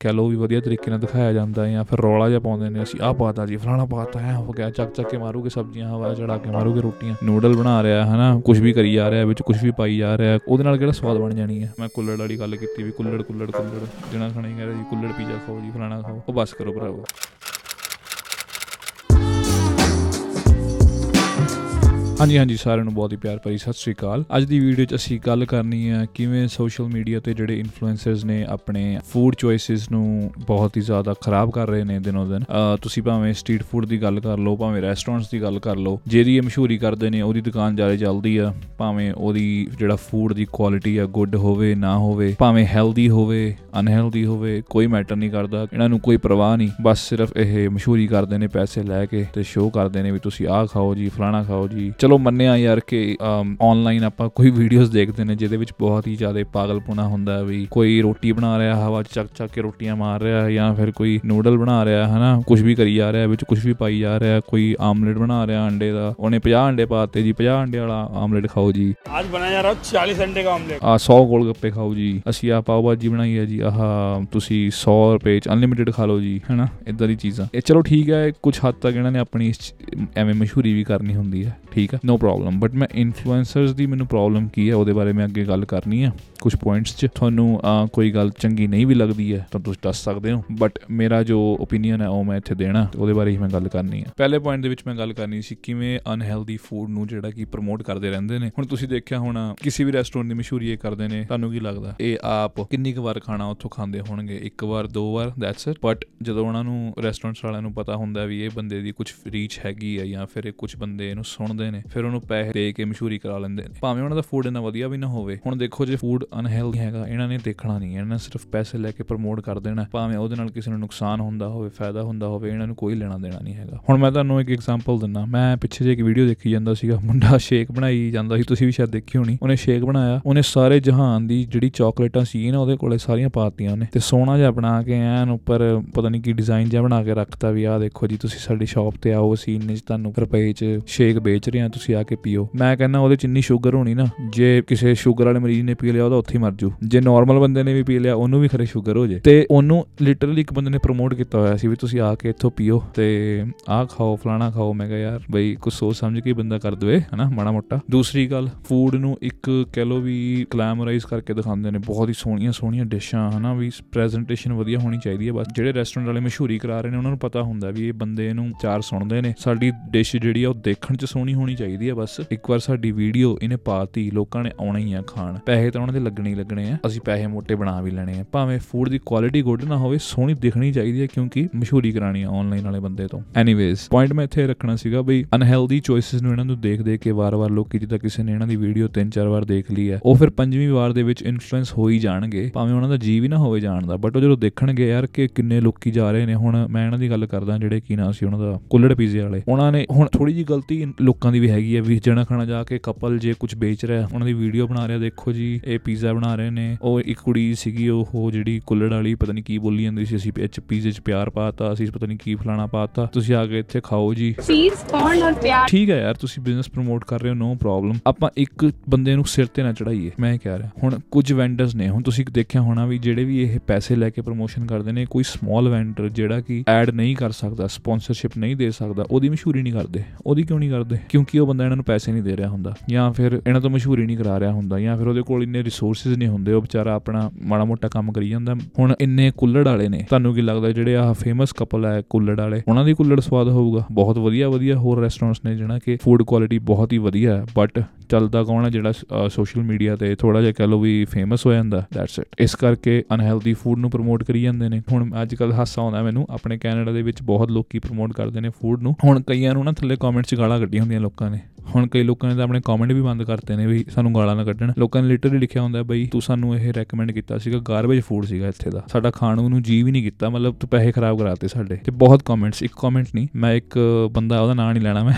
ਕਹਿ ਲਓ ਵੀ ਵਧੀਆ ਤਰੀਕੇ ਨਾਲ ਦਿਖਾਇਆ ਜਾਂਦਾ ਹੈ ਜਾਂ ਫਿਰ ਰੌਲਾ ਜਿਹਾ ਪਾਉਂਦੇ ਨੇ ਅਸੀਂ ਆਹ ਪਾਤਾ ਜੀ, ਫਲਾਣਾ ਪਾਤਾ ਹੈ ਹੋ ਗਿਆ, ਚੱਕ ਚੱਕ ਕੇ ਮਾਰੂਗੇ ਸਬਜ਼ੀਆਂ, ਹਵਾ ਚੜਾ ਕੇ ਮਾਰੂਗੇ ਰੋਟੀਆਂ ਨੂਡਲ ਬਣਾ ਰਿਹਾ, ਹਨਾ ਕੁਝ ਵੀ ਕਰੀ ਜਾ ਰਿਹਾ, ਵਿੱਚ ਕੁਝ ਵੀ ਪਾਈ ਜਾ ਰਿਹਾ, ਉਹਦੇ ਨਾਲ ਕਿਹੜਾ ਸਵਾਦ ਬਣ ਜਾਣੀ ਹੈ ਮੈਂ ਕੁੱਲੜ ਵਾਲੀ ਗੱਲ ਕੀਤੀ ਵੀ ਕੁੱਲੜ ਕੁੱਲੜ ਕੁੱਲੜ, ਜਿਹਨਾਂ ਖਾਣੀ ਕਹਿ ਰਿਹਾ ਜੀ, ਕੁੱਲੜ ਪੀਜ਼ਾ ਖਾਓ ਜੀ, ਫਲਾਣਾ ਖਾਓ, ਉਹ ਬਸ ਕਰੋ ਭਰਾਵੋ। ਹਾਂਜੀ ਹਾਂਜੀ, ਸਾਰਿਆਂ ਨੂੰ ਬਹੁਤ ਹੀ ਪਿਆਰ ਭਰੀ ਸਤਿ ਸ੍ਰੀ ਅਕਾਲ। ਅੱਜ ਦੀ ਵੀਡੀਓ 'ਚ ਅਸੀਂ ਗੱਲ ਕਰਨੀ ਹੈ ਕਿਵੇਂ ਸੋਸ਼ਲ ਮੀਡੀਆ ਤੇ ਜਿਹੜੇ ਇਨਫਲੂਐਂਸਰਸ ਨੇ ਆਪਣੇ ਫੂਡ ਚੋਇਸਿਸ ਨੂੰ ਬਹੁਤ ਹੀ ਜ਼ਿਆਦਾ ਖਰਾਬ ਕਰ ਰਹੇ ਨੇ ਦਿਨੋ ਦਿਨ, ਅਹ, ਤੁਸੀਂ ਭਾਵੇਂ ਸਟਰੀਟ ਫੂਡ ਦੀ ਗੱਲ ਕਰ ਲਓ, ਭਾਵੇਂ ਰੈਸਟੋਰੈਂਟਸ ਦੀ ਗੱਲ ਕਰ ਲਓ, ਜਿਹਦੀ ਇਹ ਮਸ਼ਹੂਰੀ ਕਰਦੇ ਨੇ, ਉਹਦੀ ਦੁਕਾਨ ਜਾਰੇ ਚੱਲਦੀ ਆ, ਭਾਵੇਂ ਉਹਦੀ ਜਿਹੜਾ ਫੂਡ ਦੀ ਕੁਆਲਿਟੀ ਆ ਗੁੱਡ ਹੋਵੇ, ਨਾ ਹੋਵੇ, ਭਾਵੇਂ ਹੈਲਦੀ ਹੋਵੇ ਅਨਹੈਲਦੀ ਹੋਵੇ, ਕੋਈ ਮੈਟਰ ਨਹੀਂ ਕਰਦਾ, ਇਹਨਾਂ ਨੂੰ ਕੋਈ ਪਰਵਾਹ ਨਹੀਂ, ਬਸ ਸਿਰਫ ਇਹ ਮਸ਼ਹੂਰੀ ਕਰਦੇ ਨੇ ਪੈਸੇ ਲੈ ਕੇ ਤੇ ਸ਼ੋਅ ਕਰਦੇ ਨੇ ਵੀ ਤੁਸੀਂ ਆਹ ਖਾਓ ਜੀ, ਫਲਾਣਾ ਖਾਓ ਜੀ ਚਲੋ ਮੰਨਿਆ ਯਾਰ ਕਿ ਆਨਲਾਈਨ ਆਪਾਂ ਕੋਈ ਵੀਡੀਓਜ਼ ਦੇਖਦੇ ਨੇ ਜਿਹਦੇ ਵਿੱਚ ਬਹੁਤ ਹੀ ਜ਼ਿਆਦਾ ਪਾਗਲਪੁਣਾ ਹੁੰਦਾ ਵੀ ਕੋਈ ਰੋਟੀ ਬਣਾ ਰਿਹਾ ਹਵਾ ਚੱਕ ਚੱਕ ਕੇ ਰੋਟੀਆਂ ਮਾਰ ਰਿਹਾ ਜਾਂ ਫਿਰ ਕੋਈ ਨੂਡਲ ਬਣਾ ਰਿਹਾ ਹਨਾ? ਕੁਝ ਵੀ ਕਰੀ ਜਾ ਰਿਹਾ ਵਿੱਚ ਕੁਝ ਵੀ ਪਾਈ ਜਾ ਰਿਹਾ ਕੋਈ ਆਮਲੇਟ ਬਣਾ ਰਿਹਾ ਅੰਡੇ ਦਾ। ਉਹਨੇ 50 ਅੰਡੇ ਪਾਤੇ ਜੀ 50 ਅੰਡੇ ਵਾਲਾ ਆਮਲੇਟ ਖਾਓ ਜੀ। ਅੱਜ ਬਣਾਇਆ ਜਾ ਰਿਹਾ 40 ਅੰਡੇ ਦਾ ਆਮਲੇਟ ਆ 100 ਗੋਲ ਗੱਪੇ ਖਾਓ ਜੀ। ਅਸੀਂ ਆ ਪਾਓ ਭਾਜੀ ਬਣਾਈ ਹੈ ਜੀ ਆਹ ਤੁਸੀਂ 100 ਰੁਪਏ ਚ ਅਨਲਿਮਿਟਿਡ ਖਾ ਲਓ ਜੀ ਹਨਾ? ਇਦਾਂ ਦੀ ਚੀਜ਼ਾਂ। ਇਹ ਚਲੋ ਠੀਕ ਹੈ ਕੁਝ ਹੱਦ ਤੱਕ ਇਹਨਾਂ ਨੇ ਆਪਣੀ ਐਵੇਂ ਮਸ਼ਹੂਰੀ ਵੀ ਕਰਨੀ ਹੁੰਦੀ ਹੈ ਠੀਕ ਹੈ? ਨੋ ਪ੍ਰੋਬਲਮ ਬਟ ਮੈਂ ਇਨਫਲੂਐਂਸਰਸ ਦੀ ਮੈਨੂੰ ਪ੍ਰੋਬਲਮ ਕੀ ਹੈ, ਉਹਦੇ ਬਾਰੇ ਮੈਂ ਅੱਗੇ ਗੱਲ ਕਰਨੀ ਹੈ। ਕੁਝ ਪੁਆਇੰਟਸ 'ਚ ਤੁਹਾਨੂੰ ਅਹ, ਕੋਈ ਗੱਲ ਚੰਗੀ ਨਹੀਂ ਵੀ ਲੱਗਦੀ ਹੈ ਤਾਂ ਤੁਸੀਂ ਦੱਸ ਸਕਦੇ ਹੋ। ਬਟ ਮੇਰਾ ਜੋ ਓਪੀਨੀਅਨ ਹੈ ਉਹ ਮੈਂ ਇੱਥੇ ਦੇਣਾ ਤੇ ਉਹਦੇ ਬਾਰੇ ਹੀ ਮੈਂ ਗੱਲ ਕਰਨੀ ਹੈ। ਪਹਿਲੇ ਪੁਆਇੰਟ ਦੇ ਵਿੱਚ ਮੈਂ ਗੱਲ ਕਰਨੀ ਸੀ ਕਿਵੇਂ ਅਨਹੈਲਦੀ ਫੂਡ ਨੂੰ ਜਿਹੜਾ ਕਿ ਪ੍ਰਮੋਟ ਕਰਦੇ ਰਹਿੰਦੇ ਨੇ। ਹੁਣ ਤੁਸੀਂ ਦੇਖਿਆ ਹੋਣਾ ਕਿਸੇ ਵੀ ਰੈਸਟੋਰੈਂਟ ਦੀ ਮਸ਼ਹੂਰੀ ਇਹ ਕਰਦੇ ਨੇ ਤੁਹਾਨੂੰ ਕੀ ਲੱਗਦਾ? ਇਹ ਆਪ ਕਿੰਨੀ ਕੁ ਵਾਰ ਖਾਣਾ ਉੱਥੋਂ ਖਾਂਦੇ ਹੋਣਗੇ? ਇੱਕ ਵਾਰ ਦੋ ਵਾਰ? ਦੈਟਸ ਇਟ ਬਟ ਜਦੋਂ ਉਹਨਾਂ ਨੂੰ ਰੈਸਟੋਰੈਂਟਸ ਵਾਲਿਆਂ ਨੂੰ ਪਤਾ ਹੁੰਦਾ ਵੀ ਇਹ ਬੰਦੇ ਦੀ ਕੁਝ ਰੀਚ ਹੈਗੀ ਆ ਜਾਂ ਫਿਰ ਇਹ ਕੁਝ ਬੰਦੇ ਇਹਨੂੰ ਸੁਣਦੇ ਨੇ ਫਿਰ ਉਹਨੂੰ ਪੈਸੇ ਦੇ ਕੇ ਮਸ਼ਹੂਰੀ ਕਰਾ ਲੈਂਦੇ ਨੇ। ਭਾਵੇਂ ਉਹਨਾਂ ਦਾ ਫੂਡ ਇੰਨਾ ਵਧੀਆ ਵੀ ਨਾ ਹੋਵੇ ਹੁਣ ਦੇਖੋ ਜੇ ਫੂਡ ਅਨਹੈਲਦੀ ਹੈਗਾ, ਇਹਨਾਂ ਨੇ ਦੇਖਣਾ ਨਹੀਂ, ਇਹਨਾਂ ਨੇ ਸਿਰਫ ਪੈਸੇ ਲੈ ਕੇ ਪ੍ਰਮੋਟ ਕਰ ਦੇਣਾ, ਭਾਵੇਂ ਉਹਦੇ ਨਾਲ ਕਿਸੇ ਨੂੰ ਨੁਕਸਾਨ ਹੁੰਦਾ ਹੋਵੇ, ਫਾਇਦਾ ਹੁੰਦਾ ਹੋਵੇ, ਇਹਨਾਂ ਨੂੰ ਕੋਈ ਲੈਣਾ ਦੇਣਾ ਨਹੀਂ ਹੈਗਾ। ਹੁਣ ਮੈਂ ਤੁਹਾਨੂੰ ਇੱਕ ਐਗਜ਼ਾਮਪਲ ਦਿੰਦਾ, ਮੈਂ ਪਿੱਛੇ ਜੇ ਇੱਕ ਵੀਡੀਓ ਦੇਖੀ ਜਾਂਦਾ ਸੀਗਾ, ਮੁੰਡਾ ਸ਼ੇਕ ਬਣਾਈ ਜਾਂਦਾ ਸੀ, ਤੁਸੀਂ ਵੀ ਸ਼ਾਇਦ ਦੇਖੀ ਹੋਣੀ। ਉਹਨੇ ਸ਼ੇਕ ਬਣਾਇਆ, ਉਹਨੇ ਸਾਰੇ ਜਹਾਨ ਦੀ ਜਿਹੜੀ ਚਾਕਲੇਟਾਂ ਸੀ ਨਾ, ਉਹਦੇ ਕੋਲੇ ਸਾਰੀਆਂ ਪਾਤੀਆਂ ਉਹਨੇ, ਤੇ ਸੋਹਣਾ ਜਿਹਾ ਬਣਾ ਕੇ ਐਨ ਉੱਪਰ, ਪਤਾ ਨਹੀਂ ਕੀ ਡਿਜ਼ਾਈਨ ਜਿਹਾ ਬਣਾ ਕੇ ਰੱਖਤਾ ਵੀ, ਆਹ ਦੇਖੋ ਜੀ, ਤੁਸੀਂ ਸਾਡੀ ਸ਼ਾਪ ਤੇ ਆਓ, ਅਸੀਂ ਇੰਨੇ 'ਚ ਤੁਹਾਨੂੰ ਰੁਪਏ 'ਚ ਸ਼ੇਕ ਵੇਚ ਰਹੇ ਹਾਂ, ਤੁਸੀਂ ਆ ਕੇ ਪੀਓ। ਮੈਂ ਕਹਿੰਦਾ, ਉਹਦੇ 'ਚ ਇੰਨੀ ਸ਼ੂਗਰ ਹੋਣੀ ਨਾ, ਜੇ ਕਿਸੇ ਸ਼ੂਗਰ ਵਾਲੇ ਮਰੀਜ਼ ਨੇ ਪੀ ਲਿਆ, ਉਹਦਾ ਉੱਥੇ ਹੀ ਮਰ ਜੂ। ਜੇ ਨਾਰਮਲ ਬੰਦੇ ਨੇ ਵੀ ਪੀ ਲਿਆ, ਉਹਨੂੰ ਵੀ ਖਰੇ ਸ਼ੂਗਰ ਹੋ ਜੇ। ਤੇ ਉਹਨੂੰ ਲਿਟਰਲੀ ਇੱਕ ਬੰਦੇ ਨੇ ਪ੍ਰਮੋਟ ਕੀਤਾ ਹੋਇਆ ਸੀ ਵੀ ਤੁਸੀਂ ਆ ਕੇ ਇੱਥੋਂ ਪੀਓ ਤੇ ਆਹ ਖਾਓ, ਫਲਾਣਾ ਖਾਓ। ਮੈਂ ਕਿਹਾ, ਯਾਰ ਬਈ ਕੁਝ ਸੋਚ ਸਮਝ ਕੇ ਹੀ ਬੰਦਾ ਕਰ ਦਵੇ, ਹਨਾ, ਮਾੜਾ ਮੋਟਾ। ਦੂਸਰੀ ਗੱਲ ਫੂਡ ਨੂੰ ਇੱਕ ਕਹਿ ਲੋ ਵੀ ਗਲੈਮਰਾਈਜ਼ ਕਰਕੇ ਦਿਖਾਉਂਦੇ ਨੇ। ਬਹੁਤ ਹੀ ਸੋਹਣੀਆਂ ਸੋਹਣੀਆਂ ਡਿਸ਼ਾਂ ਹਨਾ, ਵੀ ਪ੍ਰੈਜੈਂਟੇਸ਼ਨ ਵਧੀਆ ਹੋਣੀ ਚਾਹੀਦੀ ਹੈ। ਬਸ ਜਿਹੜੇ ਰੈਸਟੋਰੈਂਟ ਵਾਲੇ ਮਸ਼ਹੂਰੀ ਕਰਾ ਰਹੇ ਨੇ, ਉਹਨਾਂ ਨੂੰ ਪਤਾ ਹੁੰਦਾ ਵੀ ਇਹ ਬੰਦੇ ਨੂੰ ਚਾਰ ਸੁਣਦੇ ਨੇ। ਸਾਡੀ ਡਿਸ਼ ਜਿਹੜੀ ਆ, ਉਹ ਦੇਖਣ 'ਚ ਸੋਹਣੀ ਹੋਣੀ ਚਾਹੀਦੀ ਹੈ। ਬਸ ਇੱਕ ਵਾਰ ਸਾਡੀ ਵੀਡੀਓ ਇਹਨੇ ਪਾਤੀ ਲੋਕਾਂ ਨੇ ਆਉਣਾ ਹੀ ਆ ਖਾਣ। ਪੈਸੇ ਤਾਂ ਉਹਨਾਂ ਦੇ ਲੱਗਣੇ ਹੀ ਲੱਗਣੇ ਆ। ਅਸੀਂ ਪੈਸੇ ਮੋਟੇ ਬਣਾ ਵੀ ਲੈਣੇ ਆ। ਭਾਵੇਂ ਫੂਡ ਦੀ ਕੁਆਲਿਟੀ ਗੁੱਡ ਨਾ ਹੋਵੇ, ਸੋਹਣੀ ਦਿਖਣੀ ਚਾਹੀਦੀ ਹੈ ਕਿਉਂਕਿ ਮਸ਼ਹੂਰੀ ਕਰਾਣੀ ਆ ਆਨਲਾਈਨ ਵਾਲੇ ਬੰਦੇ ਤੋਂ। ਐਨੀਵੇਜ਼ ਪੁਆਇੰਟ ਮੈਂ ਇੱਥੇ ਰੱਖਣਾ ਸੀਗਾ ਬਈ ਅਨਹੈਲਦੀ ਚੋਇਸਸ ਨੂੰ ਇਹਨਾਂ ਨੂੰ ਦੇਖ ਦੇਖ ਕੇ ਵਾਰ-ਵਾਰ ਲੋਕੀ ਜਿੱਦਾਂ ਕਿਸੇ ਨੇ ਇਹਨਾਂ ਦੀ ਵੀਡੀਓ ਤਿੰਨ ਚਾਰ ਵਾਰ ਦੇਖ ਲਈ ਹੈ ਉਹ ਫਿਰ ਪੰਜਵੀਂ ਵਾਰ ਦੇ ਵਿੱਚ ਇਨਫਲੂਐਂਸ ਹੋ ਹੀ ਜਾਣਗੇ। ਭਾਵੇਂ ਉਹਨਾਂ ਦਾ ਜੀ ਵੀ ਨਾ ਹੋਵੇ ਜਾਣ ਦਾ ਬਟ ਉਹ ਜਦੋਂ ਦੇਖਣਗੇ ਯਾਰ ਕਿ ਕਿੰਨੇ ਲੋਕੀ ਜਾ ਰਹੇ ਨੇ, ਹੁਣ ਮੈਂ ਇਹਨਾਂ ਦੀ ਗੱਲ ਕਰਦਾ ਜਿਹੜੇ ਕੀ ਨਾਂ ਸੀ ਉਹਨਾਂ ਦਾ ਕੁੱਲੜ ਪੀਜ਼ੇ ਵਾਲੇ। ਉਹਨਾਂ ਨੇ ਹੁਣ ਥੋੜੀ ਜੀ ਗਲਤੀ ਇਨ ਲੋਕਾਂ ਦੀ ਵੀ ਹੈਗੀ ਹੈ ਵੀ ਜਣਾ ਖਾਣਾ ਜਾ ਕੇ ਕਪਲ ਜੇ ਕੁਝ ਵੇਚ ਰਿਹਾ, ਉਹਨਾਂ ਦੀ ਵੀਡੀਓ ਬਣਾ ਰਿਹਾ, ਦੇਖੋ ਜੀ, ਇਹ ਪੀਜ਼ਾ ਬਣਾ ਰਹੇ ਨੇ। ਉਹ ਇੱਕ ਕੁੜੀ ਸੀਗੀ ਉਹ ਜਿਹੜੀ ਕੁੱਲੜ ਵਾਲੀ ਪਤਾ ਨਹੀਂ ਕੀ ਬੋਲੀ ਜਾਂਦੀ ਸੀ। ਅਸੀਂ ਵਿੱਚ ਪੀਜ਼ੇ 'ਚ ਪਿਆਰ ਪਾਤਾ ਅਸੀਂ ਪਤਾ ਨਹੀਂ ਕੀ ਫਲਾਣਾ ਪਾਤਾ। ਤੁਸੀਂ ਆ ਕੇ ਇੱਥੇ ਖਾਓ ਜੀ। ਪੀਸ ਕੌਣ ਔਰ ਪਿਆਰ ਠੀਕ ਹੈ ਯਾਰ ਤੁਸੀਂ ਬਿਜ਼ਨਸ ਪ੍ਰਮੋਟ ਕਰ ਰਹੇ ਹੋ ਨੋ ਪ੍ਰੋਬਲਮ ਆਪਾਂ ਇੱਕ ਬੰਦੇ ਨੂੰ ਸਿਰ ਤੇ ਨਾ ਚੜਾਈਏ ਮੈਂ ਕਹਿ ਰਿਹਾ। ਹੁਣ ਕੁਝ ਵੈਂਡਰਸ ਨੇ ਹੁਣ ਤੁਸੀਂ ਦੇਖਿਆ ਹੋਣਾ ਵੀ ਜਿਹੜੇ ਵੀ ਇਹ ਪੈਸੇ ਲੈ ਕੇ ਪ੍ਰੋਮੋਸ਼ਨ ਕਰਦੇ ਨੇ ਕੋਈ ਸਮਾਲ ਵੈਂਡਰ ਜਿਹੜਾ ਕਿ ਐਡ ਨਹੀਂ ਕਰ ਸਕਦਾ ਸਪਾਂਸਰਸ਼ਿਪ ਨਹੀਂ ਦੇ ਸਕਦਾ ਉਹਦੀ ਮਸ਼ਹੂਰੀ ਨਹੀਂ ਕਰਦੇ। ਉਹਦੀ ਕਿਉਂ ਨਹੀਂ ਕਰਦੇ? ਕਿਉਂਕਿ ਉਹ ਬੰਦਾ ਇਹਨਾਂ ਨੂੰ ਪੈਸੇ ਨਹੀਂ ਦੇ ਰਿਹਾ ਹੁੰਦਾ। ਜਾਂ ਫਿਰ ਇਹਨਾਂ ਤੋਂ ਮਸ਼ਹੂਰੀ ਨਹੀਂ ਕਰਾ ਰਿਹਾ ਹੁੰਦਾ ਜਾਂ ਫਿਰ ਉਹਦੇ ਕੋਲ ਇੰਨੇ ਰਿਸੋਰਸ ਰਿਸੋਰਸਸ ਨਹੀਂ ਹੁੰਦੇ, ਉਹ ਵਿਚਾਰਾ ਆਪਣਾ ਮਾੜਾ ਮੋਟਾ ਕੰਮ ਕਰੀ ਜਾਂਦਾ। ਹੁਣ ਇੰਨੇ ਕੁੱਲੜ ਵਾਲੇ ਨੇ, ਤੁਹਾਨੂੰ ਕੀ ਲੱਗਦਾ ਜਿਹੜੇ ਆਹ ਫੇਮਸ ਕਪਲ ਹੈ ਕੁੱਲੜ ਵਾਲੇ, ਉਹਨਾਂ ਦੀ ਕੁੱਲੜ ਸਵਾਦ ਹੋਊਗਾ? ਬਹੁਤ ਵਧੀਆ ਵਧੀਆ ਹੋਰ ਰੈਸਟੋਰੈਂਟਸ ਨੇ ਜਿਹੜਾ ਕਿ ਫੂਡ ਕੁਆਲਿਟੀ ਬਹੁਤ ਹੀ ਵਧੀਆ ਹੈ ਬਟ ਚੱਲਦਾ ਕੌਣ ਹੈ ਜਿਹੜਾ ਸੋਸ਼ਲ ਮੀਡੀਆ ਤੇ ਥੋੜਾ ਜਿਹਾ ਕਹ ਲਓ ਵੀ ਫੇਮਸ ਹੋ ਜਾਂਦਾ ਦੈਟਸ ਇਟ ਇਸ ਕਰਕੇ ਅਨਹੈਲਦੀ ਫੂਡ ਨੂੰ ਪ੍ਰਮੋਟ ਕਰੀ ਜਾਂਦੇ ਨੇ। ਹੁਣ ਅੱਜ ਕੱਲ ਹਾਸਾ ਆਉਂਦਾ ਮੈਨੂੰ, ਆਪਣੇ ਕੈਨੇਡਾ ਦੇ ਵਿੱਚ ਬਹੁਤ ਲੋਕੀ ਪ੍ਰਮੋਟ ਕਰਦੇ ਨੇ ਫੂਡ ਨੂੰ। ਹੁਣ ਕਈਆਂ ਨੂੰ ਨਾ ਥੱਲੇ ਕਮੈਂਟਸ 'ਚ ਗਾਲਾਂ ਕੱਢੀਆਂ ਹੁੰਦੀਆਂ ਲੋਕਾਂ ਨੇ। ਹੁਣ ਕਈ ਲੋਕਾਂ ਨੇ ਤਾਂ ਆਪਣੇ ਕਮੈਂਟ ਵੀ ਬੰਦ ਕਰਤੇ ਨੇ ਵੀ ਸਾਨੂੰ ਗਾਲਾਂ ਨਾ ਕੱਢਣ। ਲੋਕਾਂ ਨੇ ਲਿਟਰਲੀ ਲਿਖਿਆ ਹੁੰਦਾ ਬਈ ਤੂੰ ਸਾਨੂੰ ਇਹ ਰეკਮੈਂਡ ਕੀਤਾ ਸੀਗਾ ਗਾਰਬੇਜ ਫੂਡ ਸੀਗਾ ਇੱਥੇ ਦਾ। ਸਾਡਾ ਖਾਣ ਨੂੰ ਜੀ ਵੀ ਨਹੀਂ ਕੀਤਾ, ਮਤਲਬ ਤੂੰ ਪੈਸੇ ਖਰਾਬ ਕਰਾਤੇ ਸਾਡੇ। ਤੇ ਬਹੁਤ ਕਮੈਂਟਸ ਇੱਕ ਕਮੈਂਟ ਨਹੀਂ, ਮੈਂ ਇੱਕ ਬੰਦਾ, ਉਹਦਾ ਨਾਂ ਨਹੀਂ ਲੈਣਾ ਮੈਂ।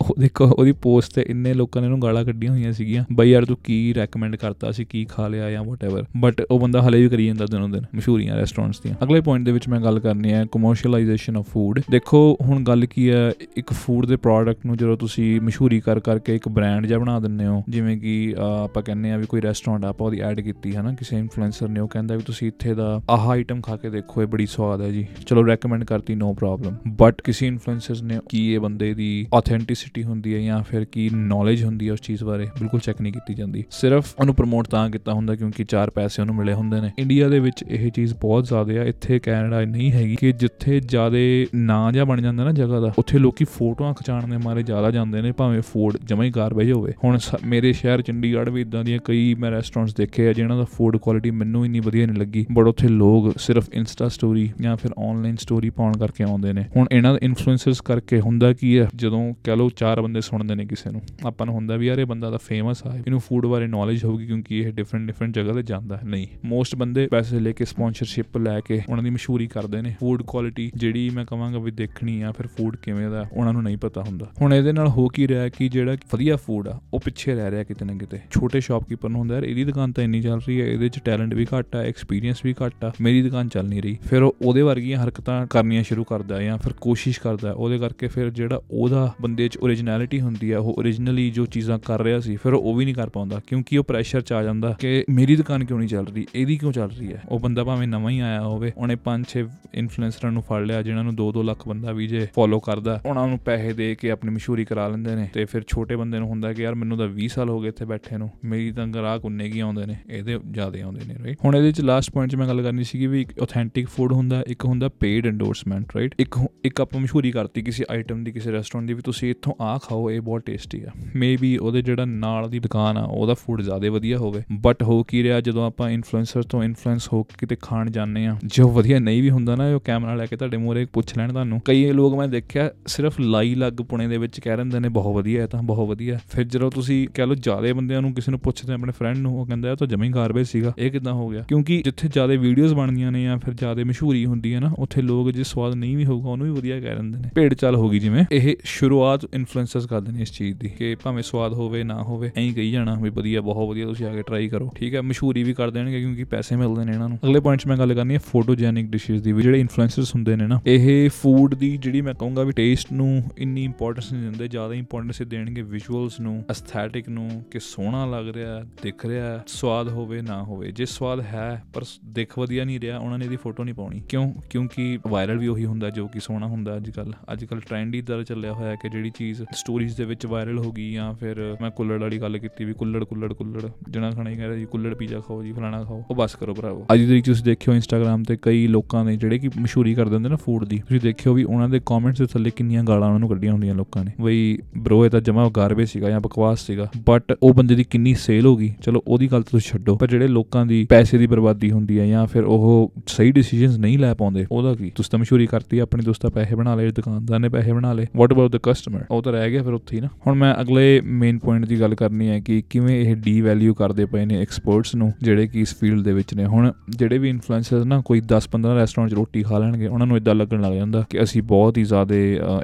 ਉਹ ਦੇਖੋ, ਉਹਦੀ ਪੋਸਟ ਤੇ ਇੰਨੇ ਲੋਕਾਂ ਨੇ ਉਹਨੂੰ ਗਾਲਾਂ ਕੱਢੀਆਂ ਹੋਈਆਂ ਸੀਗੀਆਂ, ਬਈ ਯਾਰ ਤੂੰ ਕੀ ਰეკਮੈਂਡ ਕਰਤਾ ਸੀ, ਕੀ ਖਾ ਲਿਆ ਜਾਂ ਵਾਟਐਵਰ ਬਟ ਉਹ ਬੰਦਾ ਹਲੇ ਵੀ ਕਰੀ ਜਾਂਦਾ ਦਿਨੋਂ ਦਿਨ, ਮਸ਼ਹੂਰੀਆਂ ਰੈਸਟੋਰੈਂਟਸ ਦੀਆਂ। ਅਗਲੇ ਪੁਆਇੰਟ ਦੇ ਵਿੱਚ ਮੈਂ ਗੱਲ ਕਰਨੀ ਹੈ ਕਮਰਸ਼ੀਅਲਾਈਜੇਸ਼ਨ ਆਫ ਫੂਡ ਦੇਖੋ, ਹੁਣ ਗੱਲ ਕੀ ਹੈ, ਇੱਕ ਫੂਡ ਦੇ ਪ੍ਰੋਡਕਟ ਨੂੰ ਜਦੋਂ ਤੁਸੀਂ ਮਸ਼ਹੂਰੀ ਕਰ ਕਰ ਕਰਕੇ ਇੱਕ ਬ੍ਰਾਂਡ ਜਿਹਾ ਬਣਾ ਦਿੰਦੇ ਹੋ। ਜਿਵੇਂ ਕਿ ਅਹ, ਆਪਾਂ ਕਹਿੰਦੇ ਆ ਵੀ ਕੋਈ ਰੈਸਟੋਰੈਂਟ ਆਪਾਂ ਉਹਦੀ ਐਡ ਕੀਤੀ ਹੈ ਨਾ ਕਿਸੇ ਇਨਫਲੂਐਂਸਰ ਨੇ ਉਹ ਕਹਿੰਦਾ ਵੀ ਤੁਸੀਂ ਇੱਥੇ ਦਾ ਆਹ ਆਈਟਮ ਖਾ ਕੇ ਦੇਖੋ ਇਹ ਬੜੀ ਸਵਾਦ ਹੈ ਜੀ। ਚਲੋ ਰეკਮੈਂਡ ਕਰਤੀ ਨੋ ਪ੍ਰੋਬਲਮ ਬਟ ਕਿਸੇ ਇਨਫਲੂਐਂਸਰਸ ਨੇ ਕੀ ਇਹ ਬੰਦੇ ਦੀ ਆਥੈਂਟਿਸਿਟੀ ਹੁੰਦੀ ਹੈ ਜਾਂ ਫਿਰ ਕੀ ਨੌਲੇਜ ਹੁੰਦੀ ਹੈ ਉਸ ਚੀਜ਼ ਬਾਰੇ ਬਿਲਕੁਲ ਚੈੱਕ ਨਹੀਂ ਕੀਤੀ ਜਾਂਦੀ। ਸਿਰਫ ਉਹਨੂੰ ਪ੍ਰਮੋਟ ਤਾਂ ਕੀਤਾ ਹੁੰਦਾ ਕਿਉਂਕਿ ਚਾਰ ਪੈਸੇ ਉਹਨੂੰ ਮਿਲੇ ਹੁੰਦੇ ਨੇ। ਇੰਡੀਆ ਦੇ ਵਿੱਚ ਇਹ ਚੀਜ਼ ਬਹੁਤ ਜ਼ਿਆਦਾ ਆ। ਇੱਥੇ ਕੈਨੇਡਾ ਨਹੀਂ ਹੈਗੀ ਕਿ ਜਿੱਥੇ ਜ਼ਿਆਦਾ ਨਾਂ ਜਾਂ ਬਣ ਜਾਂਦਾ ਨਾ ਜਗ੍ਹਾ ਦਾ ਉੱਥੇ ਲੋਕੀ ਫੋਟੋਆਂ ਖਿਚਾਉਣ ਦੇ ਮਾਰੇ ਜ਼ਿਆਦਾ ਜਾਂਦੇ ਨੇ ਭਾਵੇਂ ਫੂਡ ਜਮਾਂ ਹੀ ਗਾਰਬੇਜ ਹੋਵੇ। ਹੁਣ ਸ- ਮੇਰੇ ਸ਼ਹਿਰ ਚੰਡੀਗੜ੍ਹ ਵੀ ਇਦਾਂ ਦੀਆਂ ਕਈ ਮੈਂ ਰੈਸਟੋਰੈਂਟਸ ਦੇਖੇ ਆ ਜਿਨ੍ਹਾਂ ਦਾ ਫੂਡ ਕੁਆਲਿਟੀ ਮੈਨੂੰ ਇੰਨੀ ਵਧੀਆ ਨਹੀਂ ਲੱਗੀ। ਬਟ ਉੱਥੇ ਲੋਕ ਸਿਰਫ ਇੰਸਟਾ ਸਟੋਰੀ ਜਾਂ ਫਿਰ ਆਨਲਾਈਨ ਸਟੋਰੀ ਪਾਉਣ ਕਰਕੇ ਆਉਂਦੇ ਨੇ। ਹੁਣ ਇਹਨਾਂ ਦੇ ਇਨਫਲੂਐਂਸਰਸ ਕਰਕੇ ਹੁੰਦਾ ਕੀ ਹੈ ਜਦੋਂ ਕਹ ਲਓ ਚਾਰ ਬੰਦੇ ਸੁਣਦੇ ਨੇ ਕਿਸੇ ਨੂੰ, ਆਪਾਂ ਨੂੰ ਹੁੰਦਾ ਵੀ ਯਾਰ ਇਹ ਬੰਦਾ ਤਾਂ ਫੇਮਸ ਆ, ਇਹਨੂੰ ਫੂਡ ਬਾਰੇ ਨੌਲੇਜ ਹੋਊਗੀ ਕਿਉਂਕਿ ਇਹ ਡਿਫਰੈਂਟ ਡਿਫਰੈਂਟ ਜਗ੍ਹਾ ਤੇ ਜਾਂਦਾ। ਹੈ ਨਹੀਂ ਮੋਸਟ ਬੰਦੇ ਪੈਸੇ ਲੈ ਕੇ ਸਪਾਂਸਰਸ਼ਿਪ ਲੈ ਕੇ ਉਹਨਾਂ ਦੀ ਮਸ਼ਹੂਰੀ ਕਰਦੇ ਨੇ। ਫੂਡ ਕੁਆਲਿਟੀ ਜਿਹੜੀ ਮੈਂ ਕਹਾਂਗਾ ਵੀ ਦੇਖਣੀ ਆ, ਫਿਰ ਫੂਡ ਕਿਵੇਂ ਦਾ, ਉਹਨਾਂ ਨੂੰ ਨਹੀਂ ਪਤਾ ਹੁੰਦਾ। ਹੁਣ ਇਹਦੇ ਨਾਲ ਹੋ ਕੀ ਰਿਹਾ ਕਿ ਜਿਹੜਾ ਵਧੀਆ ਫੂਡ ਆ, ਉਹ ਪਿੱਛੇ ਰਹਿ ਰਿਹਾ ਕਿਤੇ ਨਾ ਕਿਤੇ। ਛੋਟੇ ਸ਼ਾਪਕੀਪਰ ਨੂੰ ਹੁੰਦਾ, ਯਾਰ, ਇਹਦੀ ਦੁਕਾਨ ਤਾਂ ਇੰਨੀ ਚੱਲ ਰਹੀ ਹੈ, ਇਹਦੇ 'ਚ ਟੈਲੈਂਟ ਵੀ ਘੱਟ ਆ ਐਕਸਪੀਰੀਅੰਸ ਵੀ ਘੱਟ ਆ, ਮੇਰੀ ਦੁਕਾਨ ਚੱਲ ਨਹੀਂ ਰਹੀ। ਫਿਰ ਉਹ ਉਹਦੇ ਵਰਗੀਆਂ ਹਰਕਤਾਂ ਕਰਨੀਆਂ ਸ਼ੁਰੂ ਕਰਦਾ ਜਾਂ ਫਿਰ ਕੋਸ਼ਿਸ਼ ਕਰਦਾ, ਉਹਦੇ ਕਰਕੇ ਫਿਰ ਜਿਹੜਾ ਉਹਦਾ ਬੰਦੇ 'ਚ ਓਰੀਜਨੈਲਿਟੀ ਹੁੰਦੀ ਆ, ਉਹ ਓਰੀਜਨਲੀ ਜੋ ਚੀਜ਼ਾਂ ਕਰ ਰਿਹਾ ਸੀ, ਫਿਰ ਉਹ ਵੀ ਨਹੀਂ ਕਰ ਪਾਉਂਦਾ, ਕਿਉਂਕਿ ਉਹ ਪ੍ਰੈਸ਼ਰ 'ਚ ਆ ਜਾਂਦਾ ਕਿ ਮੇਰੀ ਦੁਕਾਨ ਕਿਉਂ ਨਹੀਂ ਚੱਲ ਰਹੀ, ਇਹਦੀ ਕਿਉਂ ਚੱਲ ਰਹੀ ਹੈ? ਉਹ ਬੰਦਾ ਭਾਵੇਂ ਨਵਾਂ ਹੀ ਆਇਆ ਹੋਵੇ, ਉਹਨੇ 5-6 ਇਨਫਲੂਐਂਸਰਾਂ ਨੂੰ ਫੜ ਲਿਆ, ਜਿਨ੍ਹਾਂ ਨੂੰ 2-2 ਲੱਖ ਬੰਦਾ ਵੀ ਜੇ ਫੋਲੋ ਕਰਦਾ, ਉਹਨਾਂ ਨੂੰ ਪੈਸੇ ਦੇ ਕੇ ਆਪਣੀ ਮਸ਼ਹੂਰੀ ਕਰਾ ਲੈਂਦੇ ਨੇ, ਤੇ ਫਿਰ ਛੋਟੇ ਬੰਦੇ ਨੂੰ ਹੁੰਦਾ ਕਿ ਯਾਰ ਮੈਨੂੰ ਤਾਂ 20 ਸਾਲ ਹੋ ਗਏ ਇੱਥੇ ਬੈਠੇ ਨੂੰ, ਮੇਰੀ ਤਾਂ ਗ੍ਰਾਹਕ ਉਨੇ ਕੀ ਆਉਂਦੇ ਨੇ, ਇਹਦੇ ਜ਼ਿਆਦੇ ਆਉਂਦੇ ਨੇ ਰਾਈਟ ਹੁਣ ਇਹਦੇ ਚ ਲਾਸਟ ਪੁਆਇੰਟ 'ਚ ਮੈਂ ਗੱਲ ਕਰਨੀ ਸੀਗੀ ਵੀ ਇੱਕ ਆਥੈਂਟਿਕ ਫੂਡ ਹੁੰਦਾ, ਇੱਕ ਹੁੰਦਾ ਪੇਡ ਐਂਡੋਰਸਮੈਂਟ ਰਾਈਟ ਇੱਕ ਹੁ- ਇੱਕ ਆਪਾਂ ਮਸ਼ਹੂਰੀ ਕਰਤੀ ਕਿਸੇ ਆਈਟਮ ਦੀ, ਕਿਸੇ ਰੈਸਟੋਰੈਂਟ ਦੀ ਵੀ ਤੁਸੀਂ ਇੱਥੋਂ ਆ ਖਾਓ, ਇਹ ਬਹੁਤ ਟੇਸਟੀ ਆ। ਮੇਬੀ ਉਹਦੇ ਜਿਹੜਾ ਨਾਲ ਦੀ ਦੁਕਾਨ ਆ, ਉਹਦਾ ਫੂਡ ਜ਼ਿਆਦਾ ਵਧੀਆ ਹੋਵੇ। ਬਟ ਹੋ ਕੀ ਰਿਹਾ ਜਦੋਂ ਆਪਾਂ ਇਨਫਲੂਐਂਸਰ ਤੋਂ ਇਨਫਲੂਐਂਸ ਹੋ ਕੇ ਕਿਤੇ ਖਾਣ ਜਾਂਦੇ ਆ, ਜੋ ਵਧੀਆ ਨਹੀਂ ਵੀ ਹੁੰਦਾ ਨਾ, ਉਹ ਕੈਮਰਾ ਲੈ ਕੇ ਤੁਹਾਡੇ ਮੂਹਰੇ ਪੁੱਛ ਲੈਣ ਤੁਹਾਨੂੰ। ਕਈ ਲੋਕ ਮੈਂ ਦੇਖਿਆ ਸਿਰਫ ਲਾਈ ਲੱਗ ਪੁਣੇ ਦੇ ਵਿੱਚ ਕਹਿ ਰਹਿੰਦੇ ਨੇ, ਬਹੁਤ ਵਧੀਆ ਹੈ ਤਾਂ ਬਹੁਤ ਵਧੀਆ। ਫਿਰ ਜਦੋਂ ਤੁਸੀਂ ਕਹਿ ਲਓ ਜ਼ਿਆਦਾ ਬੰਦਿਆਂ ਨੂੰ ਕਿਸੇ ਨੂੰ ਪੁੱਛਦੇ ਆਪਣੇ ਫਰੈਂਡ ਨੂੰ, ਉਹ ਕਹਿੰਦਾ ਇਹ ਤਾਂ ਜਮੀ ਗਾਰਬੇਜ ਸੀਗਾ। ਇਹ ਕਿਦਾਂ ਹੋ ਗਿਆ? ਕਿਉਂਕਿ ਜਿੱਥੇ ਜ਼ਿਆਦਾ ਵੀਡੀਓਜ਼ ਬਣਦੀਆਂ ਨੇ ਜਾਂ ਫਿਰ ਜ਼ਿਆਦਾ ਮਸ਼ਹੂਰੀ ਹੁੰਦੀ ਹੈ ਨਾ, ਉੱਥੇ ਲੋਕ ਜੇ ਸਵਾਦ ਨਹੀਂ ਵੀ ਹੋਊਗਾ, ਉਹਨੂੰ ਵੀ ਵਧੀਆ ਕਹਿ ਦਿੰਦੇ ਨੇ। ਭੇਡ ਚਾਲ ਹੋ ਗਈ ਜਿਵੇਂ। ਇਹ ਸ਼ੁਰੂਆਤ ਇਨਫਲੂਐਂਸਰਸ ਕਰਦੇ ਨੇ ਇਸ ਚੀਜ਼ ਦੀ ਕਿ ਭਾਵੇਂ ਸਵਾਦ ਹੋਵੇ, ਨਾ ਹੋਵੇ, ਐਂ ਕਹੀ ਜਾਣਾ ਵੀ ਵਧੀਆ, ਬਹੁਤ ਵਧੀਆ, ਤੁਸੀਂ ਆ ਕੇ ਟਰਾਈ ਕਰੋ। ਠੀਕ ਹੈ, ਮਸ਼ਹੂਰੀ ਵੀ ਕਰ ਦੇਣਗੇ ਕਿਉਂਕਿ ਪੈਸੇ ਮਿਲਦੇ ਨੇ ਇਹਨਾਂ ਨੂੰ। ਅਗਲੇ ਪੁਆਇੰਟ 'ਚ ਮੈਂ ਗੱਲ ਕਰਨੀ ਹੈ ਫੋਟੋਜੈਨਿਕ ਡਿਸ਼ਸ ਦੀ ਵੀ, ਜਿਹੜੇ ਇਨਫਲੂਐਂਸਰਸ ਹੁੰਦੇ ਨੇ ਨਾ, ਇਹ ਫੂਡ ਦੀ ਜਿਹੜੀ ਮੈਂ ਕਹੂੰਗਾ ਵੀ ਟੇਸਟ ਨੂੰ ਇੰਨੀ ਇੰਪੋਰਟੈਂਸ ਨਹੀਂ ਦਿੰਦੇ, ਜ਼ਿਆਦਾ ਇੰਪੋਰਟੈਂਸ ਦੇਣਗੇ ਵਿਜ਼ੂਅਲਸ ਨੂੰ ਐਸਥੈਟਿਕ ਨੂੰ ਕਿ ਸੋਹਣਾ ਲੱਗ ਰਿਹਾ ਹੈ, ਦਿਖ ਰਿਹਾ ਹੈ, ਸਵਾਦ ਹੋਵੇ ਨਾ ਹੋਵੇ। ਜੇ ਸਵਾਦ ਹੈ ਪਰ ਸ- ਦਿਖ ਵਧੀਆ ਨਹੀਂ ਰਿਹਾ ਉਹਨਾਂ ਨੇ ਇਹਦੀ ਫੋਟੋ ਨਹੀਂ ਪਾਉਣੀ। ਕਿਉਂ? ਕਿਉਂਕਿ ਵਾਇਰਲ ਵੀ ਉਹੀ ਹੁੰਦਾ ਜੋ ਕਿ ਸੋਹਣਾ ਹੁੰਦਾ ਅੱਜ ਕੱਲ ਅੱਜ ਕੱਲ ਟ੍ਰੈਂਡ ਹੀ ਦਰ ਚੱਲਿਆ ਹੋਇਆ ਹੈ ਕਿ ਜਿਹੜੀ ਚੀਜ਼ ਸਟੋਰੀਜ਼ ਦੇ ਵਿੱਚ ਵਾਇਰਲ ਹੋ ਗਈ ਜਾਂ ਫਿਰ ਮੈਂ ਕੁੱਲੜ ਵਾਲੀ ਗੱਲ ਕੀਤੀ ਵੀ ਕੁੱਲੜ ਕੁੱਲੜ ਕੁੱਲੜ। ਜਣਾ ਖਾਣਾ ਹੀ ਕਹਿੰਦਾ ਜੀ ਕੁੱਲੜ ਪੀਜ਼ਾ ਖਾਓ ਜੀ ਫਲਾਣਾ ਖਾਓ। ਉਹ ਬਸ ਕਰੋ ਭਰਾਵੋ। ਅੱਜ ਦੀ ਤਰੀਕ 'ਚ ਤੁਸੀਂ ਦੇਖਿਓ ਇੰਸਟਾਗ੍ਰam ਤੇ ਕਈ ਲੋਕਾਂ ਨੇ ਜਿਹੜੇ ਕਿ ਮਸ਼ਹੂਰੀ ਕਰ ਦਿੰਦੇ ਨਾ ਫੂਡ ਦੀ। ਤੁਸੀਂ ਦੇਖਿਓ ਵੀ ਉਹਨਾਂ ਦੇ ਕਮੈਂਟਸ ਦੇ ਥੱਲੇ ਕਿੰਨੀਆਂ ਗਾਲਾਂ ਉਹਨਾਂ ਨੂੰ ਕੱਢੀਆਂ ਹੁੰਦੀਆਂ ਲੋਕਾਂ ਨੇ। ਬਈ ਬ్రో ਇਹ ਤਾਂ ਜਮਾ ਗਾਰਬੇਜ ਸੀਗਾ ਜਾਂ ਬਕਵਾਸ ਸੀਗਾ ਬਟ ਉਹ ਬੰਦੇ ਦੀ ਕਿੰਨੀ ਸੇਲ ਹੋ ਗਈ। ਚਲੋ, ਉਹਦੀ ਗੱਲ ਤਾਂ ਤੁਸੀਂ ਛੱਡੋ, ਪਰ ਜਿਹੜੇ ਲੋਕਾਂ ਦੀ ਪੈਸੇ ਦੀ ਬਰਬਾਦੀ ਹੁੰਦੀ ਹੈ ਜਾਂ ਫਿਰ ਉਹ ਸਹੀ ਡਿਸੀਜਨਸ ਨਹੀਂ ਲੈ ਪਾਉਂਦੇ, ਉਹਦਾ ਕੀ? ਤੁਸੀਂ ਤਾਂ ਮਸ਼ਹੂਰੀ ਕਰਤੀ, ਆਪਣੀ ਦੋਸਤਾ ਪੈਸੇ ਬਣਾ ਲਏ, ਦੁਕਾਨਦਾਰ ਨੇ ਪੈਸੇ ਬਣਾ ਲਏ। ਵਾਟ ਅਬਾਊਟ ਦ ਕਸਟਮਰ ਉਹ ਤਾਂ ਰਹਿ ਗਿਆ ਫਿਰ ਉੱਥੇ ਹੀ ਨਾ। ਹੁਣ ਮੈਂ ਅਗਲੇ ਮੇਨ ਪੁਆਇੰਟ ਦੀ ਗੱਲ ਕਰਨੀ ਹੈ ਕਿ ਕਿਵੇਂ ਇਹ ਡੀ ਵੈਲਿਊ ਕਰਦੇ ਪਏ ਨੇ ਐਕਸਪਰਟਸ ਨੂੰ, ਜਿਹੜੇ ਕਿ ਇਸ ਫੀਲਡ ਦੇ ਵਿੱਚ ਨੇ। ਹੁਣ ਜਿਹੜੇ ਵੀ ਇਨਫਲੂਐਂਸਰਸ ਨਾ ਕੋਈ 10-15 ਰੈਸਟੋਰੈਂਟ 'ਚ ਰੋਟੀ ਖਾ ਲੈਣਗੇ, ਉਹਨਾਂ ਨੂੰ ਇਦਾਂ ਲੱਗਣ ਲੱਗ ਜਾਂਦਾ ਕਿ ਅਸੀਂ ਬਹੁਤ ਹੀ ਜ਼ਿਆਦਾ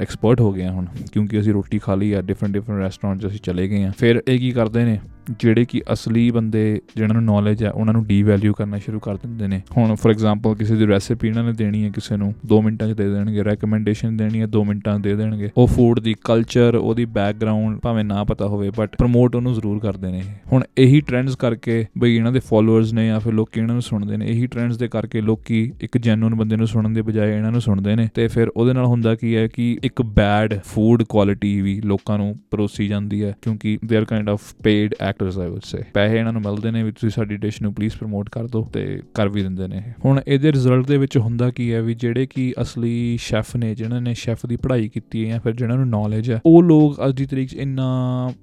ਐਕਸਪਰਟ ਹੋ ਗਏ ਹਾਂ ਹੁਣ, ਕਿਉਂਕਿ ਅਸੀਂ ਰੋਟੀ ਖਾ ਲਈ ਆ ਡਿਫਰੈਂਟ ਡਿਫਰੈਂਟ ਰੈਸਟੋਰੈਂਟ 'ਚ ਅਸੀਂ ਚਲੇ ਗਏ ਹਾਂ। ਫਿਰ ਇਹ ਕੀ ਕਰਦੇ ਨੇ, ਜਿਹੜੇ ਕਿ ਅਸਲੀ ਬੰਦੇ ਜਿਹਨਾਂ ਨੂੰ ਨੌਲੇਜ ਹੈ, ਉਹਨਾਂ ਨੂੰ ਡੀਵੈਲਿਊ ਕਰਨਾ ਸ਼ੁਰੂ ਕਰ ਦਿੰਦੇ ਨੇ। ਹੁਣ ਫੋਰ ਐਗਜ਼ਾਮਪਲ ਕਿਸੇ ਦੀ ਰੈਸਿਪੀ ਇਹਨਾਂ ਨੇ ਦੇਣੀ ਹੈ ਕਿਸੇ ਨੂੰ 2 ਮਿੰਟਾਂ 'ਚ ਦੇ ਦੇਣਗੇ ਰეკਮੈਂਡੇਸ਼ਨ ਦੇਣੀ ਹੈ 2 ਮਿੰਟਾਂ 'ਚ ਦੇ ਦੇਣਗੇ। ਉਹ ਫੂਡ ਦੀ ਕਲਚਰ ਉਹਦੀ ਬੈਕਗ੍ਰਾਉਂਡ ਭਾਵੇਂ ਨਾ ਪਤਾ ਹੋਵੇ ਬਟ ਪ੍ਰਮੋਟ ਉਹਨੂੰ ਜ਼ਰੂਰ ਕਰਦੇ ਨੇ ਇਹ। ਹੁਣ ਇਹੀ ਟ੍ਰੈਂਡਸ ਕਰਕੇ ਬਈ ਇਹਨਾਂ ਦੇ ਫਾਲੋਅਰਸ ਨੇ ਜਾਂ ਫਿਰ ਲੋਕੀ ਇਹਨਾਂ ਨੂੰ ਸੁਣਦੇ ਨੇ, ਇਹੀ ਟ੍ਰੈਂਡਸ ਦੇ ਕਰਕੇ ਲੋਕੀ ਇੱਕ ਜੈਨੂਇਨ ਬੰਦੇ ਨੂੰ ਸੁਣਨ ਦੇ ਬਜਾਏ ਇਹਨਾਂ ਨੂੰ ਸੁਣਦੇ ਨੇ। ਤੇ ਫਿਰ ਉਹਦੇ ਨਾਲ ਹੁੰਦਾ ਕੀ ਹੈ ਕਿ ਇੱਕ ਬੈਡ ਫੂਡ ਕੁਆਲਿਟੀ ਵੀ ਲੋਕਾਂ ਨੂੰ ਪਰੋਸੀ ਜਾਂਦੀ ਹੈ, ਕਿਉਂਕਿ they are kind of paid actors I would say ਪੈਸੇ ਇਹਨਾਂ ਨੂੰ ਮਿਲਦੇ ਨੇ ਵੀ ਤੁਸੀਂ ਸਾਡੀ ਡਿਸ਼ ਨੂੰ ਪਲੀਜ਼ ਪ੍ਰਮੋਟ ਕਰ ਦਿਓ ਤੇ ਕਰ ਵੀ ਦਿੰਦੇ ਨੇ ਇਹ। ਹੁਣ ਇਹਦੇ ਰਿਜ਼ਲਟ ਦੇ ਵਿੱਚ ਹੁੰਦਾ ਕੀ ਹੈ ਵੀ ਜਿਹੜੇ ਕਿ ਅਸਲੀ ਸ਼ੈਫ ਨੇ ਜਿਨ੍ਹਾਂ ਨੇ ਸ਼ੈਫ ਦੀ ਪੜ੍ਹਾਈ ਕੀਤੀ ਹੈ ਜਾਂ ਫਿਰ ਜਿਨ੍ਹਾਂ ਨੂੰ ਨੌਲੇਜ ਹੈ, ਉਹ ਲੋਕ ਅੱਜ ਦੀ ਤਰੀਕ 'ਚ ਇੰਨਾ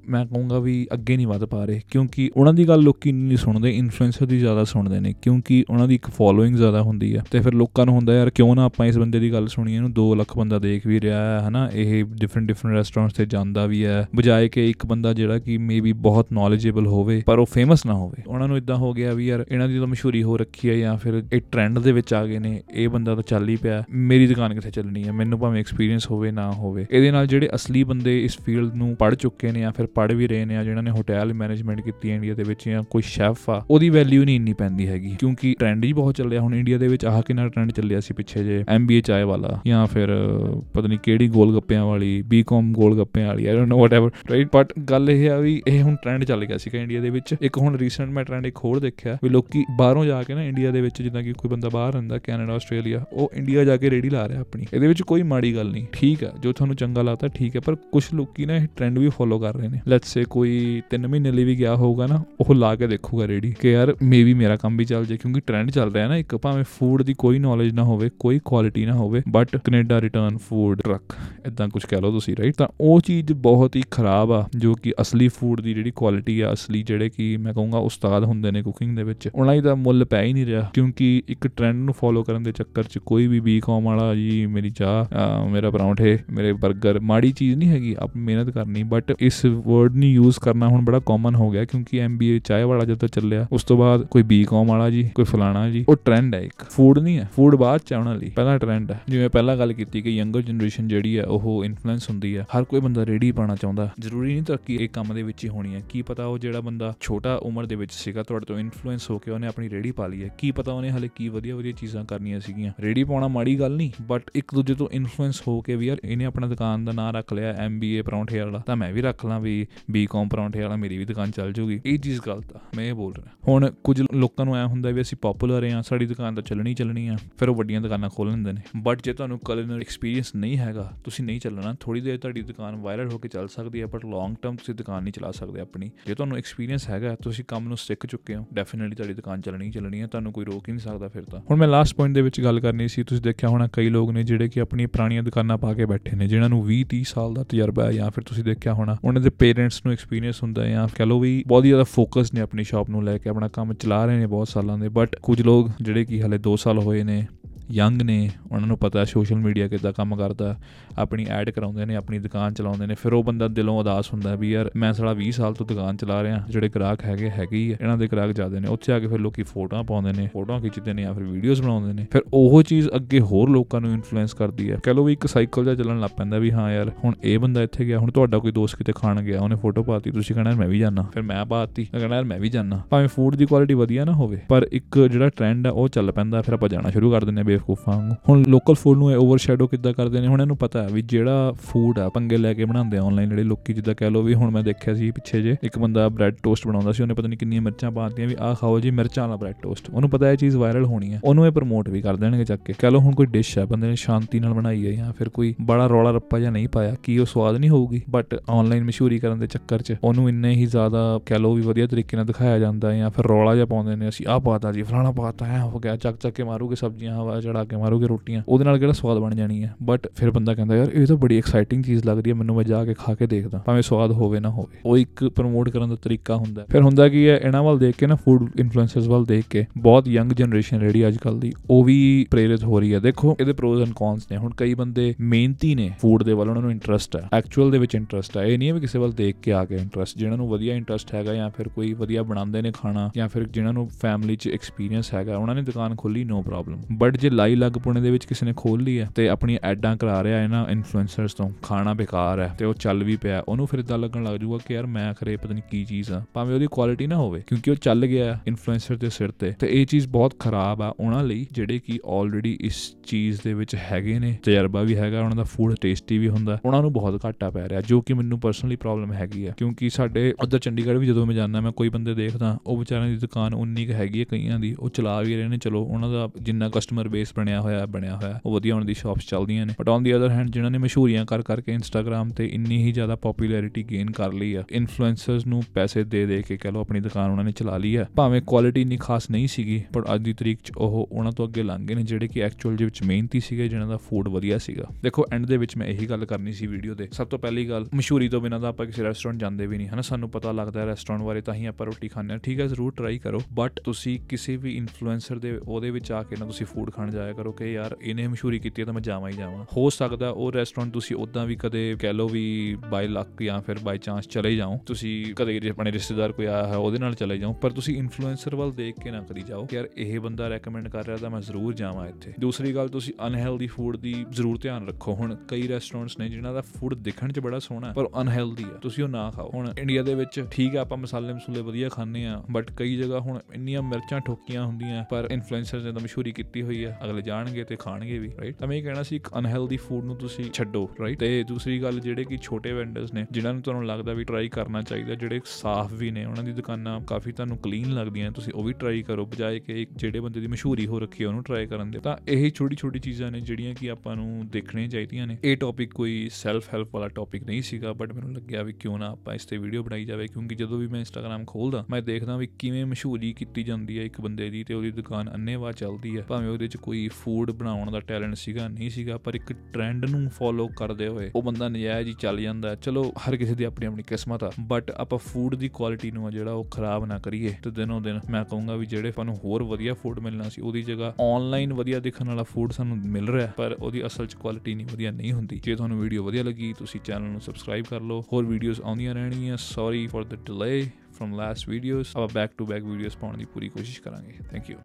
ਮੈਂ ਕਹੂੰਗਾ ਵੀ ਅੱਗੇ ਨਹੀਂ ਵਧ ਪਾ ਰਹੇ, ਕਿਉਂਕਿ ਉਹਨਾਂ ਦੀ ਗੱਲ ਲੋਕੀ ਨਹੀਂ ਸੁਣਦੇ ਇਨਫਲੂਐਂਸਰ ਦੀ ਜ਼ਿਆਦਾ ਸੁਣਦੇ ਨੇ, ਕਿਉਂਕਿ ਉਹਨਾਂ ਦੀ ਇੱਕ ਫੋਲੋਇੰਗ ਜ਼ਿਆਦਾ ਹੁੰਦੀ ਹੈ। ਤੇ ਫਿਰ ਲੋਕਾਂ ਨੂੰ ਹੁੰਦਾ ਯਾਰ ਕਿਉਂ ਨਾ ਆਪਾਂ ਇਸ ਬੰਦੇ ਦੀ ਗੱਲ ਸੁਣੀਏ, ਇਹਨੂੰ 2 ਲੱਖ ਬੰਦਾ ਦੇਖ ਵੀ ਰਿਹਾ ਹੈ, ਹਨਾ? ਇਹ ਡਿਫਰੈਂਟ ਡਿਫਰੈਂਟ ਰੈਸਟੋਰੈਂਟਸ ਤੇ ਜਾਂਦਾ ਵੀ ਹੈ ਬਜਾਏ ਕਿ ਇੱਕ ਬੰਦਾ ਜਿਹੜਾ ਕਿ ਮੇਬੀ ਬਹੁਤ ਨੌਲੇਜੇਬਲ ਹੋਵੇ ਪਰ ਉਹ ਫੇਮਸ ਨਾ ਹੋਵੇ। ਉਹਨਾਂ ਨੂੰ ਇਦਾਂ ਹੋ ਗਿਆ ਵੀ ਯਾਰ ਇਹਨਾਂ ਦੀ ਤਾਂ ਮਸ਼ਹੂਰੀ ਹੋ ਰੱਖੀ ਹੈ ਜਾਂ ਫਿਰ ਇਹ ਟ੍ਰੈਂਡ ਦੇ ਵਿੱਚ ਆ ਗਏ ਨੇ ਇਹ ਬੰਦਾ ਤਾਂ ਚੱਲ ਹੀ ਪਿਆ ਮੇਰੀ ਦੁਕਾਨ ਕਿੱਥੇ ਚੱਲਣੀ ਹੈ? ਮੈਨੂੰ ਭਾਵੇਂ ਐਕਸਪੀਰੀਅੰਸ ਹੋਵੇ ਨਾ ਹੋਵੇ। ਇਹਦੇ ਨਾਲ ਜਿਹੜੇ ਅਸਲੀ ਬੰਦੇ ਇਸ ਫੀਲਡ ਨੂੰ ਪੜ੍ਹ ਚੁੱਕੇ ਨੇ ਜਾਂ ਫਿਰ ਪੜ੍ਹ ਵੀ ਰਹੇ ਨੇ ਜਾਂ ਜਿਨ੍ਹਾਂ ਨੇ ਹੋਟਲ ਮੈਨੇਜਮੈਂਟ ਕੀਤੀ ਹੈ ਇੰਡੀਆ ਦੇ ਵਿੱਚ ਜਾਂ ਕੋਈ ਸ਼ੈਫ ਆ ਉਹਦੀ ਵੈਲਿਊ ਨਹੀਂ ਇੰਨੀ ਪੈਂਦੀ ਹੈਗੀ। ਕਿਉਂਕਿ ਟ੍ਰੈਂਡ ਹੀ ਬਹੁਤ ਚੱਲਿਆ ਹੁਣ ਇੰਡੀਆ ਦੇ ਵਿੱਚ ਆਹ ਕਿੰਨਾ ਟ੍ਰੈਂਡ ਚੱਲਿਆ ਸੀ ਪਿੱਛੇ ਜੇ ਐਮਬੀਏ ਚਾਏ ਵਾਲਾ ਜਾਂ ਫਿਰ ਅਹ, ਪਤਾ ਨਹੀਂ ਕਿਹੜੀ ਗੋਲ ਗੱਪਿਆਂ ਵਾਲੀ ਬੀਕਾਮ ਗੋਲ ਗੱਪਿਆਂ ਵਾਲੀ I don't don't know whatever right but ਗੱਲ ਇਹ ਆ ਵੀ ਇਹ ਹੁਣ ਟ੍ਰੈਂਡ ਚੱਲ ਗਿਆ ਸੀਗਾ ਇੰਡੀਆ ਦੇ ਵਿੱਚ। ਇੱਕ ਹੁਣ ਰੀਸੈਂਟ ਮੈਂ ਟ੍ਰੈਂਡ ਇੱਕ ਹੋਰ ਦੇਖਿਆ ਵੀ ਲੋਕੀ ਬਾਹਰੋਂ ਜਾ ਕੇ ਨਾ ਇੰਡੀਆ ਦੇ ਵਿੱਚ ਜਿੱਦਾਂ ਕਿ ਕੋਈ ਬੰਦਾ ਬਾਹਰ ਰਹਿੰਦਾ ਕੈਨੇਡਾ ਆਸਟ੍ਰੇਲੀਆ ਉਹ ਇੰਡੀਆ ਜਾ ਕੇ ਰੇੜੀ ਲਾ ਰਿਹਾ ਆਪਣੀ। ਇਹਦੇ ਵਿੱਚ ਕੋਈ ਮਾੜੀ ਗੱਲ ਨਹੀਂ। ਠੀਕ ਹੈ ਜੋ ਤੁਹਾਨੂੰ ਚੰਗਾ ਲੱਗਦਾ, ਠੀਕ ਹੈ ਪਰ ਕੁਝ ਲੋਕੀ ਨਾ ਇਹ ਟ੍ਰੈਂਡ ਵੀ ਫੋਲੋ ਕਰ ਰਹੇ ਨੇ। ਲੈਟਸ ਸੇ ਕੋਈ 3 ਮਹੀਨੇ ਲਈ ਵੀ ਗਿਆ ਹੋਊਗਾ ਨਾ, ਉਹ ਲਾ ਕੇ ਦੇਖੂਗਾ ਰੇੜੀ ਕਿ ਯਾਰ ਮੇਬੀ ਮੇਰਾ ਕੰਮ ਵੀ ਚੱਲ ਜੇ, ਕਿਉਂਕਿ ਟ੍ਰੈਂਡ ਚੱਲ ਰਿਹਾ ਨਾ ਇੱਕ, ਭਾਵੇਂ ਫੂਡ ਦੀ ਕੋਈ ਨੌਲੇਜ ਨਾ ਹੋਵੇ, ਕੋਈ ਕੁਆਲਿਟੀ ਨਾ ਹੋਵੇ but Canada return food truck ਇਦਾਂ ਕੁਝ ਕਹਿ ਲਓ ਤੁਸੀਂ ਰਾਈਟ ਤਾਂ ਉਹ ਚੀਜ਼ ਬਹੁਤ ਹੀ ਖਰਾਬ ਆ, ਜੋ ਕਿ ਅਸਲੀ ਫੂਡ ਦੀ ਜਿਹੜੀ ਕੁਆਲਿਟੀ ਆ, ਅਸਲੀ ਜਿਹੜੇ ਕਿ ਮੈਂ ਕਹੂੰਗਾ ਉਸਤਾਦ ਹੁੰਦੇ ਨੇ ਕੁਕਿੰਗ ਦੇ ਵਿੱਚ, ਉਹਨਾਂ ਦੀ ਤਾਂ ਮੁੱਲ ਪੈ ਹੀ ਨਹੀਂ ਰਿਹਾ, ਕਿਉਂਕਿ ਇੱਕ ਟ੍ਰੈਂਡ ਨੂੰ ਫੋਲੋ ਕਰਨ ਦੇ ਚੱਕਰ 'ਚ ਕੋਈ ਵੀ ਬੀਕਾਮ ਵਾਲਾ ਜੀ, ਮੇਰੀ ਚਾਹ, ਅਹ, ਮੇਰਾ ਪਰੌਂਠੇ, ਮੇਰੇ 버ਗਰ ਮਾੜੀ ਚੀਜ਼ ਨਹੀਂ ਹੈਗੀ, ਆਪ ਮਿਹਨਤ ਕਰਨੀ ਬਟ ਇਸ ਵਰਡ ਨੂੰ ਯੂਜ਼ ਕਰਨਾ ਹੁਣ ਬੜਾ ਕਾਮਨ ਹੋ ਗਿਆ, ਕਿਉਂਕਿ ਐਮਬੀਏ ਚਾਹ ਵਾਲਾ ਜਦੋਂ ਚੱਲਿਆ, ਉਸ ਤੋਂ ਬਾਅਦ ਕੋਈ ਬੀਕਾਮ ਵਾਲਾ ਜੀ, ਕੋਈ ਫਲਾਣਾ ਜੀ, ਉਹ ਟ੍ਰੈਂਡ ਹੈ ਇੱਕ ਫੂਡ ਨਹੀਂ ਹੈ ਫੂਡ ਬਾਅਦ ਚ ਆਉਣ ਲਈ, ਪਹਿਲਾ ਟ੍ਰੈਂਡ ਹੈ ਜਿਵੇਂ ਪਹਿਲਾਂ ਗੱਲ ਕੀਤੀ ਕਿ ਯੰਗਰ ਜਨਰੇਸ਼ਨ ਜਿਹੜੀ ਹੈ ਉਹ ਇਨਫਲੂਐਂਸ ਹੁੰਦੀ ਹੈ ਹਰ ਕੋਈ ਬੰਦਾ ਰੇੜੀ ਪਾਣਾ ਚਾਹੁੰਦਾ। ਜ਼ਰੂਰੀ ਨਹੀਂ ਤਰੱਕੀ ਇਹ ਕੰਮ ਦੇ ਵਿੱਚ ਹੀ ਹੋਣੀ ਹੈ। ਕੀ ਪਤਾ ਉਹ ਜਿਹੜਾ ਬੰਦਾ ਛੋਟਾ ਉਮਰ ਦੇ ਵਿੱਚ ਸੀਗਾ, ਤੁਹਾਡੇ ਤੋਂ ਇਨਫਲੂਐਂਸ ਹੋ ਕੇ ਉਹਨੇ ਆਪਣੀ ਰੇੜੀ ਪਾ ਲਈ ਹੈ। ਕੀ ਪਤਾ ਉਹਨੇ ਹਲੇ ਕੀ ਵਧੀਆ ਵਧੀਆ ਚੀਜ਼ਾਂ ਕਰਨੀਆਂ ਸੀਗੀਆਂ। ਰੇੜੀ ਪਾਉਣਾ ਮਾੜੀ ਗੱਲ ਨਹੀਂ ਬਟ ਇੱਕ ਦੂਜੇ ਤੋਂ ਇਨਫਲੂਐਂਸ ਹੋ ਕੇ ਵੀ ਯਾਰ ਇਹਨੇ ਆਪਣਾ ਦੁਕਾਨ ਦਾ ਨਾਮ ਰੱਖ ਲਿਆ ਐਮਬੀਏ ਪਰੌਂਠੇ ਵਾਲਾ। ਤਾਂ ਮੈਂ ਵੀ ਰੱਖ ਲਾਂ ਵੀ ਬੀਕਾਮ ਪਰੌਂਠੇ ਵਾਲਾ, ਮੇਰੀ ਵੀ ਦੁਕਾਨ ਚੱਲ ਜੂਗੀ। ਇਹ ਚੀਜ਼ ਗਲਤ ਆ, ਮੈਂ ਇਹ ਬੋਲ ਰਿਹਾ। ਹੁਣ ਕੁਝ ਲੋਕਾਂ ਨੂੰ ਐ ਹੁੰਦਾ ਵੀ ਅਸੀਂ ਪਪੂਲਰ ਆ ਸਾਡੀ ਦੁਕਾਨ ਤਾਂ ਚੱਲਣੀ ਹੀ ਚੱਲਣੀ ਆ, ਫਿਰ ਉਹ ਵੱਡੀਆਂ ਦੁਕਾਨਾਂ ਖੋਲ ਲੈਂਦੇ ਨੇ। ਬਟ ਜੇ ਤੁਹਾਨੂੰ ਕਲਨਰ ਐਕਸਪੀਰੀਅੰਸ ਨਹੀਂ ਹੈਗਾ, ਤੁਸੀਂ ਨਹੀਂ ਚੱਲਣਾ। ਥੋੜੀ ਦੇਰ ਤੁਹਾਡੀ ਦੁਕਾਨ ਵਾਇਰਲ ਹੋ ਕੇ ਚੱਲ ਸਕਦੀ ਹੈ ਬਟ ਲੌਂਗ ਟਰਮ ਤੁਸੀਂ ਦੁਕਾਨ ਨਹੀਂ ਚਲਾ ਸਕਦੇ ਆਪਣੀ। ਜੇ ਤੁਹਾਨੂੰ ਐਕਸਪੀਰੀਅੰਸ ਹੈਗਾ, ਤੁਸੀਂ ਕੰਮ ਨੂੰ ਸਿੱਖ ਚੁੱਕੇ ਹੋ ਡੈਫੀਨਿਟਲੀ ਤੁਹਾਡੀ ਦੁਕਾਨ ਚੱਲਣੀ ਹੀ ਚੱਲਣੀ ਹੈ, ਤੁਹਾਨੂੰ ਕੋਈ ਰੋਕ ਹੀ ਨਹੀਂ ਸਕਦਾ ਫਿਰ ਤਾਂ। ਹੁਣ ਮੈਂ ਲਾਸਟ ਪੁਆਇੰਟ ਦੇ ਵਿੱਚ ਗੱਲ ਕਰਨੀ ਸੀ, ਤੁਸੀਂ ਦੇਖਿਆ ਹੋਣਾ ਕਈ ਲੋਕ ਨੇ ਜਿਹੜੇ ਕਿ ਆਪਣੀ ਪੁਰਾਣੀਆਂ ਦੁਕਾਨਾਂ ਪਾ ਕੇ ਬੈਠੇ ਨੇ, ਜਿਨ੍ਹਾਂ ਨੂੰ 20 30 ਸਾਲ ਦਾ ਤਜਰਬਾ ਹੈ, ਜਾਂ ਫਿਰ ਤੁਸੀਂ ਦੇਖਿਆ ਹੋਣਾ, ਉਹਨਾਂ ਦੇ ਪੇਰੈਂਟਸ ਨੂੰ ਐਕਸਪੀਰੀਅੰਸ ਹੁੰਦਾ ਹੈ, ਜਾਂ ਕਹ ਲਓ ਵੀ ਬਹੁਤ ਹੀ ਜ਼ਿਆਦਾ ਫੋਕਸ ਨੇ ਆਪਣੀ ਸ਼ਾਪ ਨੂੰ ਲੈ ਕੇ, ਆਪਣਾ ਕੰਮ ਚਲਾ ਰਹੇ ਨੇ ਬਹੁਤ ਸਾਲਾਂ ਦੇ ਬਟ ਕੁਝ ਲੋਕ ਜਿਹੜੇ ਕਿ ਹਲੇ 2 ਸਾਲ ਹੋਏ ਨੇ ਯੰਗ ਨੇ ਉਹਨਾਂ ਨੂੰ ਪਤਾ ਸੋਸ਼ਲ ਮੀਡੀਆ ਕਿੱਦਾਂ ਕੰਮ ਕਰਦਾ ਆਪਣੀ ਐਡ ਕਰਾਉਂਦੇ ਨੇ ਆਪਣੀ ਦੁਕਾਨ ਚਲਾਉਂਦੇ ਨੇ ਫਿਰ ਉਹ ਬੰਦਾ ਦਿਲੋਂ ਉਦਾਸ ਹੁੰਦਾ ਵੀ ਯਾਰ ਮੈਂ ਸਾਲਾ 20 ਸਾਲ ਤੋਂ ਦੁਕਾਨ ਚਲਾ ਰਿਹਾ ਜਿਹੜੇ ਗ੍ਰਾਹਕ ਹੈਗੇ ਹੈਗੇ ਹੀ ਆ, ਇਹਨਾਂ ਦੇ ਗ੍ਰਾਹਕ ਜ਼ਿਆਦੇ ਨੇ ਉੱਥੇ ਆ ਕੇ ਫਿਰ ਲੋਕੀ ਫੋਟੋਆਂ ਪਾਉਂਦੇ ਨੇ ਫੋਟੋਆਂ ਖਿੱਚਦੇ ਨੇ ਜਾਂ ਫਿਰ ਵੀਡੀਓਜ਼ ਬਣਾਉਂਦੇ ਨੇ ਫਿਰ ਉਹ ਚੀਜ਼ ਅੱਗੇ ਹੋਰ ਲੋਕਾਂ ਨੂੰ ਇਨਫਲੂਐਂਸ ਕਰਦੀ ਹੈ ਕਹ ਲਓ ਵੀ ਇੱਕ ਸਾਈਕਲ ਜਿਹਾ ਚੱਲਣ ਲੱਗ ਪੈਂਦਾ ਵੀ ਹਾਂ ਯਾਰ ਹੁਣ ਇਹ ਬੰਦਾ ਇੱਥੇ ਗਿਆ ਹੁਣ ਤੁਹਾਡਾ ਕੋਈ ਦੋਸਤ ਕਿਤੇ ਖਾਣ ਗਿਆ ਉਹਨੇ ਫੋਟੋ ਪਾਤੀ ਤੁਸੀਂ ਕਹਿਣਾ ਯਾਰ ਮੈਂ ਵੀ ਜਾਣਾ ਫਿਰ ਮੈਂ ਪਾਤੀ ਮੈਂ ਕਹਿਣਾ ਯਾਰ ਮੈਂ ਵੀ ਜਾਣਾ ਭਾਵੇਂ ਫੂਡ ਦੀ ਕੁਆਲਿਟੀ ਵਧੀਆ ਨਾ ਹੋਵੇ ਪਰ ਇੱਕ ਜਿਹੜਾ ਟ੍ਰੈਂਡ ਹੈ ਉਹ ਚੱਲ ਪੈਂਦਾ ਫਿਰ ਆਪਾਂ ਜਾਣਾ ਸ਼ੁਰੂ ਕਰ ਦਿੰਦੇ ਹਾਂ ਬੇਵਕੂਫਾਂ ਵਾਂਗੂ। ਹੁਣ ਲੋਕਲ ਫੂਡ ਨੂੰ ਓਵਰਸ਼ੈਡੋ ਕਿੱਦਾਂ ਕਰਦੇ ਨੇ? ਹੁਣ ਇਹਨੂੰ ਪਤਾ ਹੈ ਵੀ ਜਿਹੜਾ ਫੂਡ ਆ, ਪੰਗੇ ਲੈ ਕੇ ਬਣਾਉਂਦੇ ਆ ਆਨਲਾਈਨ ਜਿਹੜੇ ਲੋਕੀ, ਜਿੱਦਾਂ ਕਹਿ ਲਓ ਵੀ ਹੁਣ ਮੈਂ ਦੇਖਿਆ ਸੀ ਪਿੱਛੇ ਜੇ, ਇੱਕ ਬੰਦਾ ਬ੍ਰੈਡ ਟੋਸਟ ਬਣਾਉਂਦਾ ਸੀ, ਉਹਨੇ ਪਤਾ ਨਹੀਂ ਕਿੰਨੀਆਂ ਮਿਰਚਾਂ ਪਾਤੀਆਂ ਵੀ ਆਹ ਖਾਓ ਜੀ ਮਿਰਚਾਂ ਵਾਲਾ ਬ੍ਰੈਡ ਟੋਸਟ ਉਹਨੂੰ ਪਤਾ ਇਹ ਚੀਜ਼ ਵਾਇਰਲ ਹੋਣੀ ਹੈ। ਉਹਨੂੰ ਇਹ ਪ੍ਰਮੋਟ ਵੀ ਕਰ ਦੇਣਗੇ ਚੱਕ ਕੇ। ਕਹਿ ਲਓ ਹੁਣ ਕੋਈ ਡਿਸ਼ ਹੈ ਬੰਦੇ ਨੇ ਸ਼ਾਂਤੀ ਨਾਲ ਬਣਾਈ ਹੈ ਜਾਂ ਫਿਰ ਕੋਈ ਬੜਾ ਰੌਲਾ ਰੱਪਾ ਜਾਂ ਨਹੀਂ ਪਾਇਆ, ਕੀ ਉਹ ਸਵਾਦ ਨਹੀਂ ਹੋਊਗੀ? ਬਟ ਆਨਲਾਈਨ ਮਸ਼ਹੂਰੀ ਕਰਨ ਦੇ ਚੱਕਰ 'ਚ ਉਹਨੂੰ ਇੰਨੇ ਹੀ ਜ਼ਿਆਦਾ ਕਹਿ ਲਓ ਵੀ ਵਧੀਆ ਤਰੀਕੇ ਨਾਲ ਦਿਖਾਇਆ ਜਾਂਦਾ ਹੈ ਜਾਂ ਫਿਰ ਰੌਲਾ ਜਿਹਾ ਪਾਉਂਦੇ ਨੇ, ਅਸੀਂ ਆਹ ਪਾਤਾ ਜੀ, ਫਲਾਣਾ ਪਾਤਾ ਹੈ ਹੋ ਗਿਆ ਚੱਕ ਚੱਕ ਕੇ ਮਾਰੂਗੇ ਸਬਜ਼ੀਆਂ, ਹਵਾ ਚੜਾ ਕੇ ਮਾਰੂਗੇ ਰੋਟੀਆਂ, ਉਹਦੇ ਨਾਲ ਕਿਹੜਾ ਸਵਾਦ ਬਣ ਜਾਣੀ ਹੈ? ਬਟ ਫਿਰ ਬੰਦਾ ਕਹਿੰਦਾ, ਯਾਰ, ਇਹ ਤਾਂ ਬੜੀ ਐਕਸਾਈਟਿੰਗ ਚੀਜ਼ ਲੱਗ ਰਹੀ ਹੈ, ਮੈਨੂੰ ਮੈਂ ਜਾ ਕੇ ਖਾ ਕੇ ਦੇਖਦਾ, ਭਾਵੇਂ ਸਵਾਦ ਹੋਵੇ ਨਾ ਹੋਵੇ। ਉਹ ਇੱਕ ਪ੍ਰਮੋਟ ਕਰਨ ਦਾ ਤਰੀਕਾ ਹੁੰਦਾ ਹੈ। ਫਿਰ ਹੁੰਦਾ ਕੀ ਹੈ, ਇਹਨਾਂ ਵੱਲ ਦੇਖ ਕੇ ਨਾ ਫੂਡ ਇਨਫਲੂਐਂਸਰਸ ਵੱਲ ਦੇਖ ਕੇ, ਬਹੁਤ ਯੰਗ ਜਨਰੇਸ਼ਨ ਜਿਹੜੀ ਅੱਜ ਕੱਲ ਦੀ, ਉਹ ਵੀ ਪ੍ਰੇਰਿਤ ਹੋ ਰਹੀ ਹੈ। ਦੇਖੋ, ਇਹਦੇ ਪ੍ਰੋਜ਼ ਐਂਡ ਕੌਨਸ ਨੇ। ਹੁਣ ਕਈ ਬੰਦੇ ਮਿਹਨਤੀ ਨੇ ਫੂਡ ਦੇ ਵੱਲ, ਉਹਨਾਂ ਨੂੰ ਇੰਟਰਸਟ ਹੈ। ਐਕਚੁਅਲ ਦੇ ਵਿੱਚ ਇੰਟਰਸਟ ਹੈ। ਇਹ ਨਹੀਂ ਹੈ ਵੀ ਕਿਸੇ ਵੱਲ ਦੇਖ ਕੇ ਆ ਕੇ ਇੰਟਰਸਟ ਜਿਹਨਾਂ ਨੂੰ ਵਧੀਆ ਇੰਟਰਸਟ ਹੈਗਾ ਜਾਂ ਫਿਰ ਕੋਈ ਵਧੀਆ ਬਣਾਉਂਦੇ ਨੇ ਖਾਣਾ ਜਾਂ ਫਿਰ ਜਿਹਨਾਂ ਨੂੰ ਫੈਮਿਲੀ 'ਚ ਐਕਸਪੀਰੀਅੰਸ ਹੈਗਾ, ਉਹਨਾਂ ਨੇ ਦੁਕਾਨ ਖੋਲੀ ਨੋ ਪ੍ਰੋਬਲਮ ਬਟ ਜੇ ਲਾਈ ਲੱਗ ਪੁਣੇ ਦੇ ਵਿੱਚ ਕਿਸੇ ਨੇ ਖੋਲ ਲਈ ਹੈ ਤੇ ਆਪਣੀ ਐਡਾਂ ਕਰਾ ਰਿਹਾ ਹੈ ਨਾ ਇਨਫਲੂਐਂਸਰਸ ਤੋਂ, ਖਾਣਾ ਬੇਕਾਰ ਹੈ ਤੇ ਉਹ ਚੱਲ ਵੀ ਪਿਆ। ਉਹਨੂੰ ਫਿਰ ਇਦਾਂ ਲੱਗਣ ਲੱਗ ਜਾਊਗਾ ਕਿ ਯਾਰ ਮੈਂ ਖਰੇ ਪਤਾ ਨਹੀਂ ਕੀ ਚੀਜ਼ ਆ, ਭਾਵੇਂ ਉਹਦੀ ਕੁਆਲਿਟੀ ਨਾ ਹੋਵੇ, ਕਿਉਂਕਿ ਉਹ ਚੱਲ ਗਿਆ ਇਨਫਲੂਐਂਸਰ ਦੇ ਸਿਰ ਤੇ। ਤੇ ਇਹ ਚੀਜ਼ ਬਹੁਤ ਖਰਾਬ ਆ ਉਹਨਾਂ ਲਈ, ਜਿਹੜੇ ਕਿ ਆਲਰੇਡੀ ਇਸ ਚੀਜ਼ ਦੇ ਵਿੱਚ ਹੈਗੇ ਨੇ, ਤਜਰਬਾ ਵੀ ਹੈਗਾ, ਉਹਨਾਂ ਦਾ ਫੂਡ ਟੇਸਟੀ ਵੀ ਹੁੰਦਾ। ਉਹਨਾਂ ਨੂੰ ਬਹੁਤ ਘਾਟਾ ਪੈ ਰਿਹਾ, ਜੋ ਕਿ ਮੈਨੂੰ ਪਰਸਨਲੀ ਪ੍ਰੋਬਲਮ ਹੈਗੀ ਆ। ਕਿਉਂਕਿ ਸਾਡੇ ਉਧਰ ਚੰਡੀਗੜ੍ਹ ਵੀ ਜਦੋਂ ਮੈਂ ਜਾਂਦਾ, ਮੈਂ ਕੋਈ ਬੰਦੇ ਦੇਖਦਾ, ਉਹ ਵਿਚਾਰਿਆਂ ਦੀ ਦੁਕਾਨ ਉਨੀ ਕੁ ਹੈਗੀ ਹੈ ਕਈਆਂ ਦੀ, ਉਹ ਚਲਾ ਵੀ ਰਹੇ ਨੇ, ਚਲੋ ਉਹਨਾਂ ਦਾ ਜਿੰਨਾ ਕਸਟਮਰ ਬੇਸ ਬਣਿਆ ਹੋਇਆ ਬਣਿਆ ਹੋਇਆ। ਉਹ ਵਧੀਆ ਉਹਨਾਂ ਦੀ ਸ਼ਾਪਸ ਚੱਲਦੀਆਂ ਨੇ। But on the other hand ਜਿਨ੍ਹਾਂ ਨੇ ਮਸ਼ਹੂਰੀਆਂ ਕਰ ਕਰਕੇ ਇੰਸਟਾਗ੍ਰam ਤੇ ਇੰਨੀ ਹੀ ਜ਼ਿਆਦਾ ਪਪੂਲੈਰਿਟੀ ਗੇਨ ਕਰ ਲਈ ਆ ਇਨਫਲੂਐਂਸਰਸ ਨੂੰ ਪੈਸੇ ਦੇ ਦੇ ਕੇ ਕਹ ਲਓ ਆਪਣੀ ਦੁਕਾਨ ਉਹਨਾਂ ਨੇ ਚਲਾ ਲਈ ਹੈ ਭਾਵੇਂ ਕੁਆਲਿਟੀ ਇੰਨੀ ਖਾਸ ਨਹੀਂ ਸੀਗੀ ਪਰ ਅੱਜ ਦੀ ਤਰੀਕ 'ਚ ਉਹ ਉਹਨਾਂ ਤੋਂ ਅੱਗੇ ਲੰਘ ਗਏ ਨੇ, ਜਿਹੜੇ ਕਿ ਐਕਚੁਅਲ ਦੇ ਵਿੱਚ ਮਿਹਨਤੀ ਸੀਗੇ, ਜਿਨ੍ਹਾਂ ਦਾ ਫੂਡ ਵਧੀਆ ਸੀਗਾ। ਦੇਖੋ ਐਂਡ ਦੇ ਵਿੱਚ ਮੈਂ ਇਹੀ ਗੱਲ ਕਰਨੀ ਸੀ ਵੀਡੀਓ ਦੇ ਸਭ ਤੋਂ ਪਹਿਲੀ ਗੱਲ, ਮਸ਼ਹੂਰੀ ਤੋਂ ਬਿਨਾਂ ਤਾਂ ਆਪਾਂ ਕਿਸੇ ਰੈਸਟੋਰੈਂਟ ਜਾਂਦੇ ਵੀ ਨਹੀਂ, ਹਨਾ? ਸਾਨੂੰ ਪਤਾ ਲੱਗਦਾ ਹੈ ਰੈਸਟੋਰੈਂਟ ਬਾਰੇ ਤਾਂ ਹੀ ਆਪਾਂ ਰੋਟੀ ਖਾਂਦੇ ਹਾਂ। ਠੀਕ ਹੈ, ਜ਼ਰੂਰ ਟਰਾਈ ਕਰੋ। ਬਟ ਤੁਸੀਂ ਕਿਸੇ ਵੀ ਇਨਫਲੂਐਂਸਰ ਦੇ, ਉਹਦੇ ਵਿੱਚ ਆ ਕੇ ਨਾ ਤੁਸੀਂ ਫੂਡ ਖਾਣ ਜਾਇਆ ਕਰੋ ਕਿ ਯਾਰ ਇਹਨੇ ਮਸ਼ਹੂਰੀ ਕੀਤੀ ਹੈ ਤਾਂ ਮੈਂ ਜਾਵਾਂ ਹੀ ਜਾਵਾਂ। ਹੋ ਸਕਦਾ ਉਹ ਰੈਸਟੋਰੈਂਟ ਤੁਸੀਂ ਉਦਾਂ ਵੀ ਕਦੇ ਕਹਿ ਲਓ ਵੀ ਬਾਈ ਲੱਕ ਜਾਂ ਫਿਰ ਬਾਈ ਚਾਂਸ ਚਲੇ ਜਾਓ। ਤੁਸੀਂ ਕਦੇ ਆਪਣੇ ਰਿਸ਼ਤੇਦਾਰ ਕੋਈ ਆਇਆ ਹੈ ਉਹਦੇ ਨਾਲ ਚਲੇ ਜਾਓ ਪਰ ਤੁਸੀਂ ਇਨਫਲੂਐਂਸਰ ਵੱਲ ਦੇਖ ਕੇ ਨਾ ਕਰੀ ਜਾਓ ਕਿ ਯਾਰ ਇਹ ਬੰਦਾ ਰეკਮੈਂਡ ਕਰ ਰਿਹਾ ਤਾਂ ਮੈਂ ਜ਼ਰੂਰ ਜਾਵਾਂ ਇੱਥੇ। ਦੂਸਰੀ ਗੱਲ ਤੁਸੀਂ ਅਨਹੈਲਦੀ ਫੂਡ ਦੀ ਜ਼ਰੂਰ ਧਿਆਨ ਰੱਖੋ। ਹੁਣ ਕਈ ਰੈਸਟੋਰੈਂਟਸ ਨੇ ਜਿਨ੍ਹਾਂ ਦਾ ਫੂਡ ਦਿਖਣ 'ਚ ਬੜਾ ਸੋਹਣਾ ਹੈ, ਪਰ ਅਨਹੈਲਦੀ ਹੈ ਤੁਸੀਂ ਉਹ ਨਾ ਖਾਓ। ਹੁਣ ਇੰਡੀਆ ਦੇ ਵਿੱਚ ਠੀਕ ਹੈ ਆਪਾਂ ਮਸਾਲੇ ਮਸੂਲੇ ਵਧੀਆ ਖਾਂਦੇ ਆ ਬਟ ਕਈ ਜਗ੍ਹਾ ਹੁਣ ਇੰਨੀਆਂ ਮਿਰਚਾਂ ਠੋਕੀਆਂ ਹੁੰਦੀਆਂ ਪਰ ਇਨਫਲੂਐਂਸਰਸ ਨੇ ਤਾਂ ਮਸ਼ਹੂਰੀ ਕੀਤੀ ਹੋਈ ਹੈ ਅਗਲੇ ਜਾਣਗੇ ਤੇ ਖਾਣਗੇ ਵੀ ਰਾਈਟ ਤਾਂ ਮੈਂ ਇਹ ਕਹਿਣਾ ਸੀ, ਇੱਕ ਅਨਹੈਲਦੀ ਫੂਡ ਨੂੰ ਤੁਸੀਂ ਛੱਡੋ ਰਾਈਟ ਤੇ ਦੂਸਰੀ ਗੱਲ ਜਿਹੜੇ ਕਿ ਛੋਟੇ ਵੈਂਡਰਸ ਨੇ, ਜਿਨ੍ਹਾਂ ਨੂੰ ਤੁਹਾਨੂੰ ਲੱਗਦਾ ਵੀ ਟਰਾਈ ਕਰਨਾ ਚਾਹੀਦਾ, ਜਿਹੜੇ ਸਾਫ਼ ਵੀ ਨੇ, ਉਹਨਾਂ ਦੀ ਦੁਕਾਨਾਂ ਕਾਫੀ ਤੁਹਾਨੂੰ ਕਲੀਨ ਲੱਗਦੀਆਂ, ਤੁਸੀਂ ਉਹ ਵੀ ਟਰਾਈ ਕਰੋ, ਬਜਾਏ ਕਿ ਇੱਕ ਜਿਹੜੇ ਬੰਦੇ ਦੀ ਮਸ਼ਹੂਰੀ ਹੋ ਰੱਖੀ ਹੈ ਉਹਨੂੰ ਟਰਾਈ ਕਰਨ ਦੇ। ਤਾਂ ਇਹ ਛੋਟੀ ਛੋਟੀ ਚੀਜ਼ਾਂ ਨੇ ਜਿਹੜੀਆਂ ਕਿ ਆਪਾਂ ਨੂੰ ਦੇਖਣੀਆਂ ਚਾਹੀਦੀਆਂ ਨੇ। ਇਹ ਟੌਪਿਕ ਕੋਈ ਸੈਲਫ ਹੈਲਪ ਵਾਲਾ ਟੌਪਿਕ ਨਹੀਂ ਸੀਗਾ ਬਟ ਮੈਨੂੰ ਲੱਗਿਆ ਵੀ ਕਿਉਂ ਨਾ ਆਪਾਂ ਇਸ ਤੇ ਵੀਡੀਓ ਬਣਾਈ ਜਾਵੇ, ਕਿਉਂਕਿ ਜਦੋਂ ਵੀ ਮੈਂ ਇੰਸਟਾਗ੍ਰam ਖੋਲਦਾ, ਮੈਂ ਦੇਖਦਾ ਵੀ ਕਿਵੇਂ ਮਸ਼ਹੂਰੀ ਕੀਤੀ ਜਾਂਦੀ ਹੈ ਇੱਕ ਬੰਦੇ ਦੀ ਤੇ ਉਹਦੀ ਦੁਕਾਨ ਅੰਨੇਵਾਹ ਚੱਲਦੀ ਹੈ ਭਾਵੇਂ ਉਹਦੇ 'ਚ ਕੋਈ ਫੂਡ ਬਣਾਉਣ ਦਾ ਟੈਲੈਂਟ ਸੀਗਾ, ਨਹੀਂ ਸੀਗਾ, ਪਰ ਇੱਕ ਟ੍ਰੈਂਡ ਨੂੰ ਫੋਲੋ ਕਰਦੇ ਹੋਏ ਉਹ ਬੰਦਾ ਨਜਾਇਜ਼ ਹੀ ਚੱਲ ਜਾਂਦਾ ਹੈ। ਚਲੋ, ਹਰ ਕਿਸੇ ਦੀ ਆਪਣੀ ਆਪਣੀ ਕਿਸਮਤ ਆ ਬਟ ਆਪਾਂ ਫੂਡ ਦੀ ਕੁਆਲਿਟੀ ਨੂੰ ਆ ਜਿਹੜਾ ਉਹ ਖਰਾਬ ਨਾ ਕਰੀਏ। ਤੇ ਦਿਨੋਂ ਦਿਨ ਮੈਂ ਕਹੂੰਗਾ ਵੀ ਜਿਹੜੇ ਸਾਨੂੰ ਹੋਰ ਵਧੀਆ ਫੂਡ ਮਿਲਣਾ ਸੀ, ਉਹਦੀ ਜਗ੍ਹਾ ਆਨਲਾਈਨ ਵਧੀਆ ਦਿਖਣ ਵਾਲਾ ਫੂਡ ਸਾਨੂੰ ਮਿਲ ਰਿਹਾ ਪਰ ਉਹਦੀ ਅਸਲ 'ਚ ਕੁਆਲਿਟੀ ਨਹੀਂ ਵਧੀਆ, ਨਹੀਂ ਹੁੰਦੀ। ਜੇ ਤੁਹਾਨੂੰ ਵੀਡੀਓ ਵਧੀਆ ਲੱਗੀ, ਤੁਸੀਂ ਚੈਨਲ ਨੂੰ ਸਬਸਕ੍ਰਾਈਬ ਕਰ ਲਓ। ਹੋਰ ਵੀਡੀਓਜ਼ ਆਉਂਦੀਆਂ ਰਹਿਣਗੀਆਂ। Sorry for the delay from last videos ਆਪਾਂ ਬੈਕ ਟੂ ਬੈਕ ਵੀਡੀਓਜ਼ ਪਾਉਣ ਦੀ ਪੂਰੀ ਕੋਸ਼ਿਸ਼ ਕਰਾਂਗੇ। Thank you